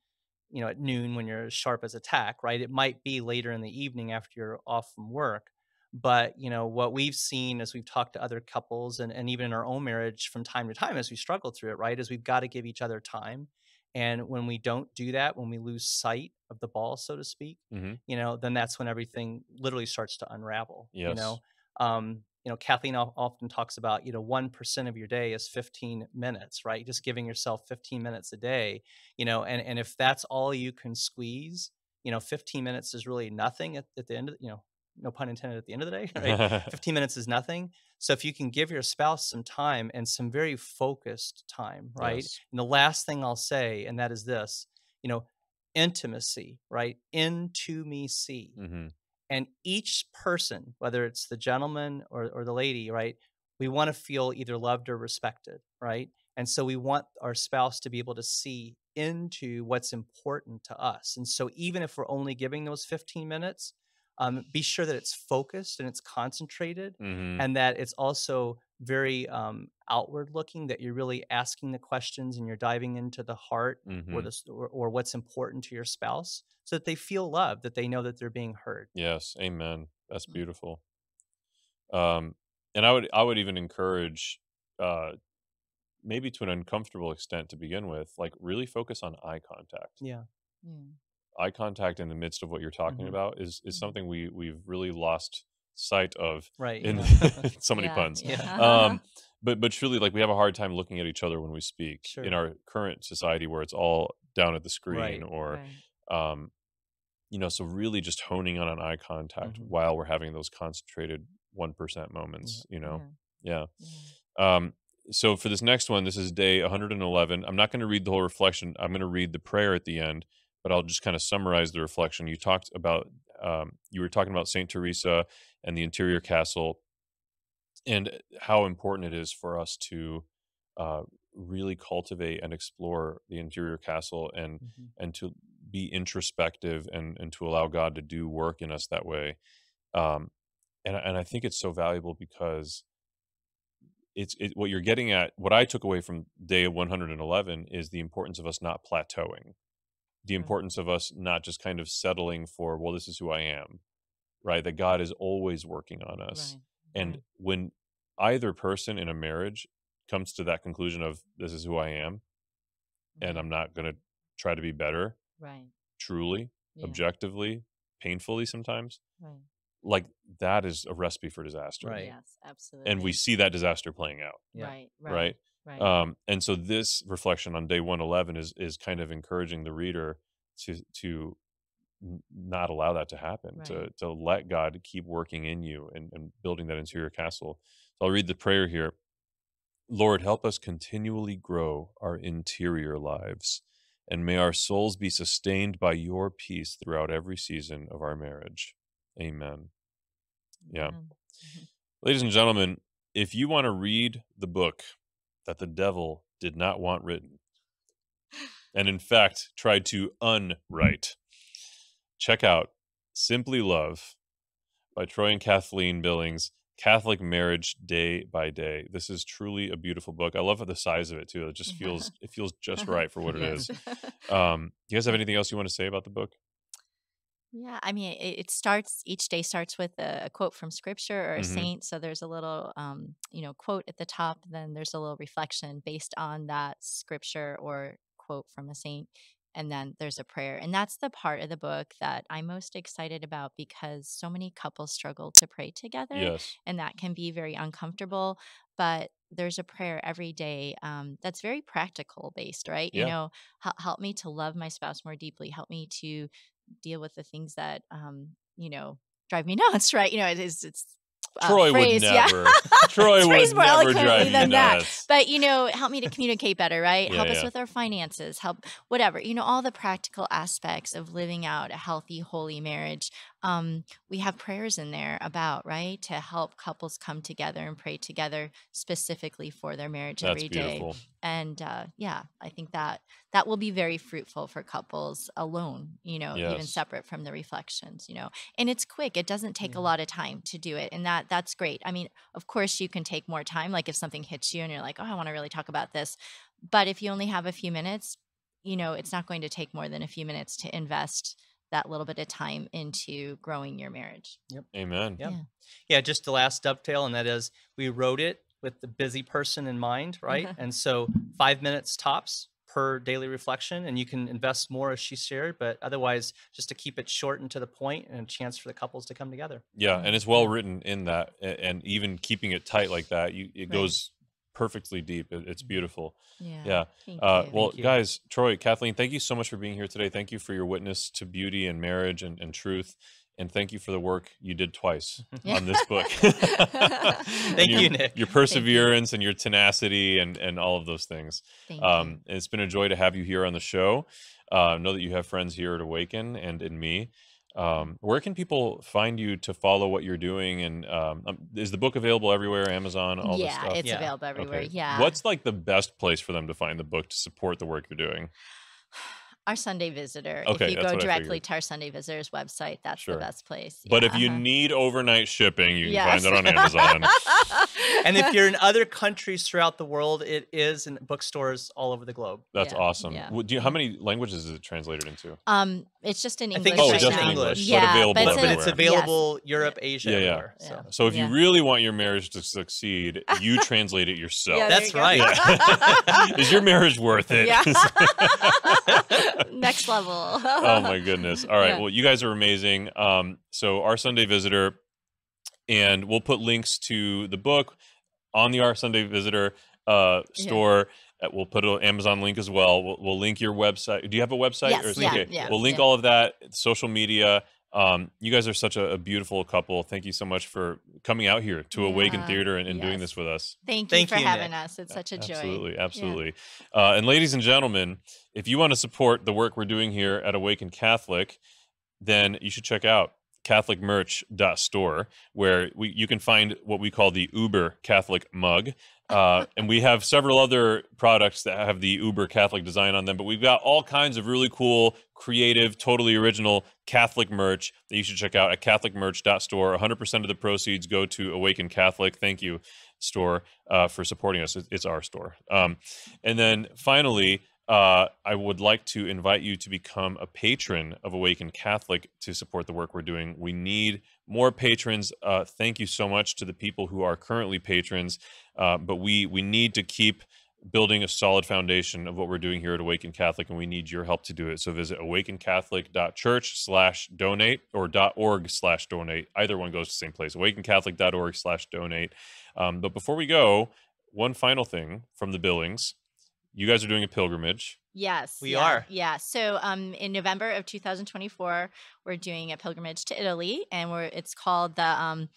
you know, at noon when you're as sharp as a tack, right? It might be later in the evening after you're off from work. But, you know, what we've seen as we've talked to other couples and, and even in our own marriage from time to time as we struggle through it, right, is we've got to give each other time. And when we don't do that, when we lose sight of the ball, so to speak, Mhm. you know, then that's when everything literally starts to unravel. You Yes. know, um, you know, Kathleen often talks about, you know, one percent of your day is 15 minutes, right? Just giving yourself 15 minutes a day, you know, and and if that's all you can squeeze, you know, 15 minutes is really nothing at, at the end of, you know, no pun intended at the end of the day, *laughs* right? *laughs* 15 minutes is nothing. So if you can give your spouse some time and some very focused time, right? Yes. And the last thing I'll say, and that is this, you know, intimacy, right? Into me see. Mhm. And each person, whether it's the gentleman or, or the lady, right? We want to feel either loved or respected, right? And so we want our spouse to be able to see into what's important to us. And so even if we're only giving those 15 minutes, um, be sure that it's focused and it's concentrated Mhm. and that it's also very um, outward looking that you're really asking the questions and you're diving into the heart or Mhm. the or, or what's important to your spouse so that they feel loved that they know that they're being heard Yes, amen. That's Mm. beautiful. Um, and I would I would even encourage, uh, maybe to an uncomfortable extent to begin with, like really focus on eye contact. yeah Mm. eye contact in the midst of what you're talking Mhm. about is is Mhm. something we we've really lost sight of Right. in yeah. *laughs* *laughs* so many Yeah, puns. Yeah. Um, but but truly, like we have a hard time looking at each other when we speak in our current society where it's all down at the screen Right. or Right. um, you know, so really just honing on an eye contact Mhm. while we're having those concentrated one percent moments. You know, yeah. Yeah. Yeah. Um, so for this next one, this is day 111. I'm not going to read the whole reflection. I'm going to read the prayer at the end, but I'll just kind of summarize the reflection. You talked about, um, you were talking about Saint Teresa and the interior castle, and how important it is for us to uh, really cultivate and explore the interior castle and Mhm. and to be introspective and and to allow God to do work in us that way. Um, and I- and I think it's so valuable because it's it, what you're getting at. What I took away from day 111 is the importance of us not plateauing, the importance of us not just kind of settling for well, this is who I am, right? That God is always working on us, Right. and right. when either person in a marriage comes to that conclusion of this is who I am, and. I'm not going to try to be better, right. truly, Yeah. objectively, painfully sometimes, Right. like that is a recipe for disaster. Right. Yes. Absolutely. And we see that disaster playing out, Yeah. Right. Right. right? Right. Um, and so this reflection on day 111 is is kind of encouraging the reader to to n- not allow that to happen, to Right. to let God keep working in you and, and building that interior castle. So I'll read the prayer here. Lord, help us continually grow our interior lives, and may our souls be sustained by your peace throughout every season of our marriage. Amen. Yeah. Amen. Mm-hmm. Ladies and gentlemen, if you want to read the book that the devil did not want written, and in fact tried to unwrite, check out Simply Love by Troy and Kathleen Billings. Catholic Marriage Day by Day. This is truly a beautiful book. I love the size of it too. It just feels it feels *laughs* just right for what it is. *laughs* Um, do you guys have anything else you want to say about the book? Yeah, I mean, it, it starts each day starts with a, a quote from scripture or a Mhm. saint. So there's a little, um, you know, quote at the top. Then there's a little reflection based on that scripture or quote from a saint, and then there's a prayer. And that's the part of the book that I'm most excited about because so many couples struggle to pray together, Yes. and that can be very uncomfortable. But there's a prayer every day um, that's very practical based, right? You know, help me to love my spouse more deeply. Help me to deal with the things that um you know drive me *laughs* nuts right you know it is it's uh, Troy phrased, would yeah. never. *laughs* Troy It's would more never drive than that. but you know help me to communicate better right Yeah, help yeah. us with our finances help whatever you know all the practical aspects of living out a healthy holy marriage um we have prayers in there about right to help couples come together and pray together specifically for their marriage That's every day. beautiful. and uh, yeah i think that that will be very fruitful for couples alone you know even separate from the reflections you know. And it's quick it doesn't take Yeah. a lot of time to do it and that that's great. I mean of course you can take more time like if something hits you and you're like oh i want to really talk about this. But if you only have a few minutes you know it's not going to take more than a few minutes to invest that little bit of time into growing your marriage Yep. Amen. Yep. Yeah. Yeah, just the last dovetail, and that is we wrote it with the busy person in mind, right? Mm-hmm. and so five minutes tops per daily reflection, and you can invest more as she shared, but otherwise, just to keep it short and to the point, and a chance for the couples to come together. Yeah, mm-hmm. and it's well written in that, and even keeping it tight like that, you it Right. goes perfectly deep. It, it's beautiful. yeah Yeah. Thank Uh, you. well, Thank you. guys, Troy, Kathleen, thank you so much for being here today. Thank you for your witness to beauty and marriage and, and truth. And thank you for the work you did twice *laughs* on this book. *laughs* Thank your, you, Nick. Your perseverance and your tenacity and, and all of those things. Thank you. Um, it's been a joy to have you here on the show. Uh, know that you have friends here at Awaken and in me. Um, where can people find you to follow what you're doing? And um, um, is the book available everywhere? Amazon, all this yeah stuff. it's Yeah. available everywhere Okay. yeah What's like the best place for them to find the book to support the work you're doing? *sighs* our Sunday Visitor. Okay, if you go directly to our Sunday Visitors website, that's Sure. the best place. But Yeah, if you uh-huh. need overnight shipping, you can Yes. find it on Amazon. *laughs* *laughs* and if you're in other countries throughout the world, it is in bookstores all over the globe. That's Yeah, awesome. yeah. Would you, how many languages is it translated into? um, it's just in I English think it's Oh, right just now. in English, but Yeah, available but But, it's but in- it's everywhere. available Europe, Asia, Yeah, yeah. everywhere. So. Yeah. So if Yeah. you really want your marriage to succeed, you *laughs* translate it yourself. Yeah, That's you go. right. *laughs* Is your marriage worth it? Yeah. Next level. oh my goodness. All right. Yeah. Well, you guys are amazing. Um, so our Sunday visitor, and we'll put links to the book on the Our Sunday Visitor uh, store. Uh, We'll put an Amazon link as well. We'll, we'll link your website. Do you have a website? Yes, is- yeah, okay. yeah, We'll link yeah. all of that, social media. Um, you guys are such a, a beautiful couple. Thank you so much for coming out here to Awaken Theater and, and doing this with us. Thank you Thank for you, having Nick. us. It's such a joy. Absolutely, absolutely. Uh, and ladies and gentlemen, if you want to support the work we're doing here at Awaken Catholic, then you should check out catholicmerch.store where we, you can find what we call the Uber Catholic mug. Uh, *laughs* and we have several other products that have the Uber Catholic design on them, but we've got all kinds of really cool, creative, totally original Catholic merch that you should check out at catholicmerch.store. 100% of the proceeds go to Awaken Catholic. Thank you, store, uh, for supporting us. It's our store. Um, and then finally, uh, I would like to invite you to become a patron of Awaken Catholic to support the work we're doing. We need more patrons. Uh, thank you so much to the people who are currently patrons, uh, but we we need to keep building a solid foundation of what we're doing here at Awaken Catholic, and we need your help to do it. So visit awakencatholic.church slash donate or .org slash donate. Either one goes to the same place, awakencatholic.org slash donate. Um, but before we go, one final thing from the Billings. You guys are doing a pilgrimage. Yes. We yeah, are. Yeah. So um in November of 2024, we're doing a pilgrimage to Italy and we're it's called the um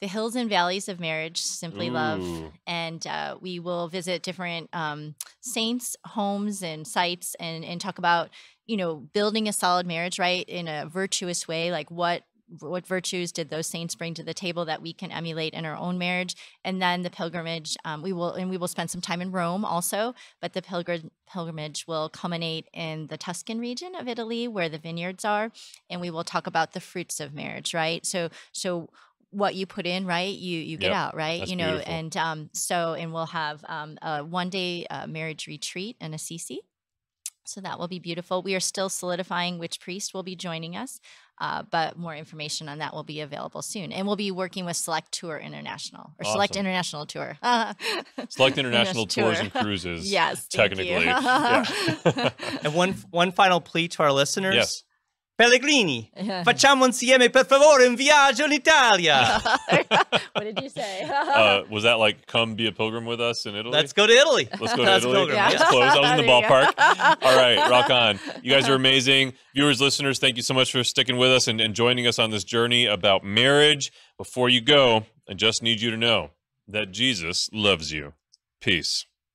the Hills and Valleys of Marriage, Simply Love. And uh, we will visit different um, saints' homes and sites and, and talk about, you know, building a solid marriage, right, in a virtuous way. Like what what virtues did those saints bring to the table that we can emulate in our own marriage? And then the pilgrimage um, we will and we will spend some time in rome also but the pilgrim pilgrimage will culminate in the tuscan region of italy where the vineyards are and we will talk about the fruits of marriage right? So so what you put in right you you get Yep, out right? You know beautiful. and um so and we'll have um a one day uh, marriage retreat in assisi so that will be beautiful. We are still solidifying which priest will be joining us, uh, but more information on that will be available soon. And we'll be working with Select Tour International or Select International Tour. *laughs* Select international tours and cruises. *laughs* Yes, thank you. technically. *laughs* Yeah. And one one final plea to our listeners. Yes. Pellegrini, facciamo insieme per favore un viaggio in Italia. *laughs* what did you say? uh, was that like come be a pilgrim with us in Italy? Let's go to Italy. Let's go to That's Italy. pilgrim, Yeah. That's close. I was in the There you go. ballpark. All right, rock on. You guys are amazing. Viewers, listeners, thank you so much for sticking with us and, and joining us on this journey about marriage. Before you go, I just need you to know that Jesus loves you. Peace.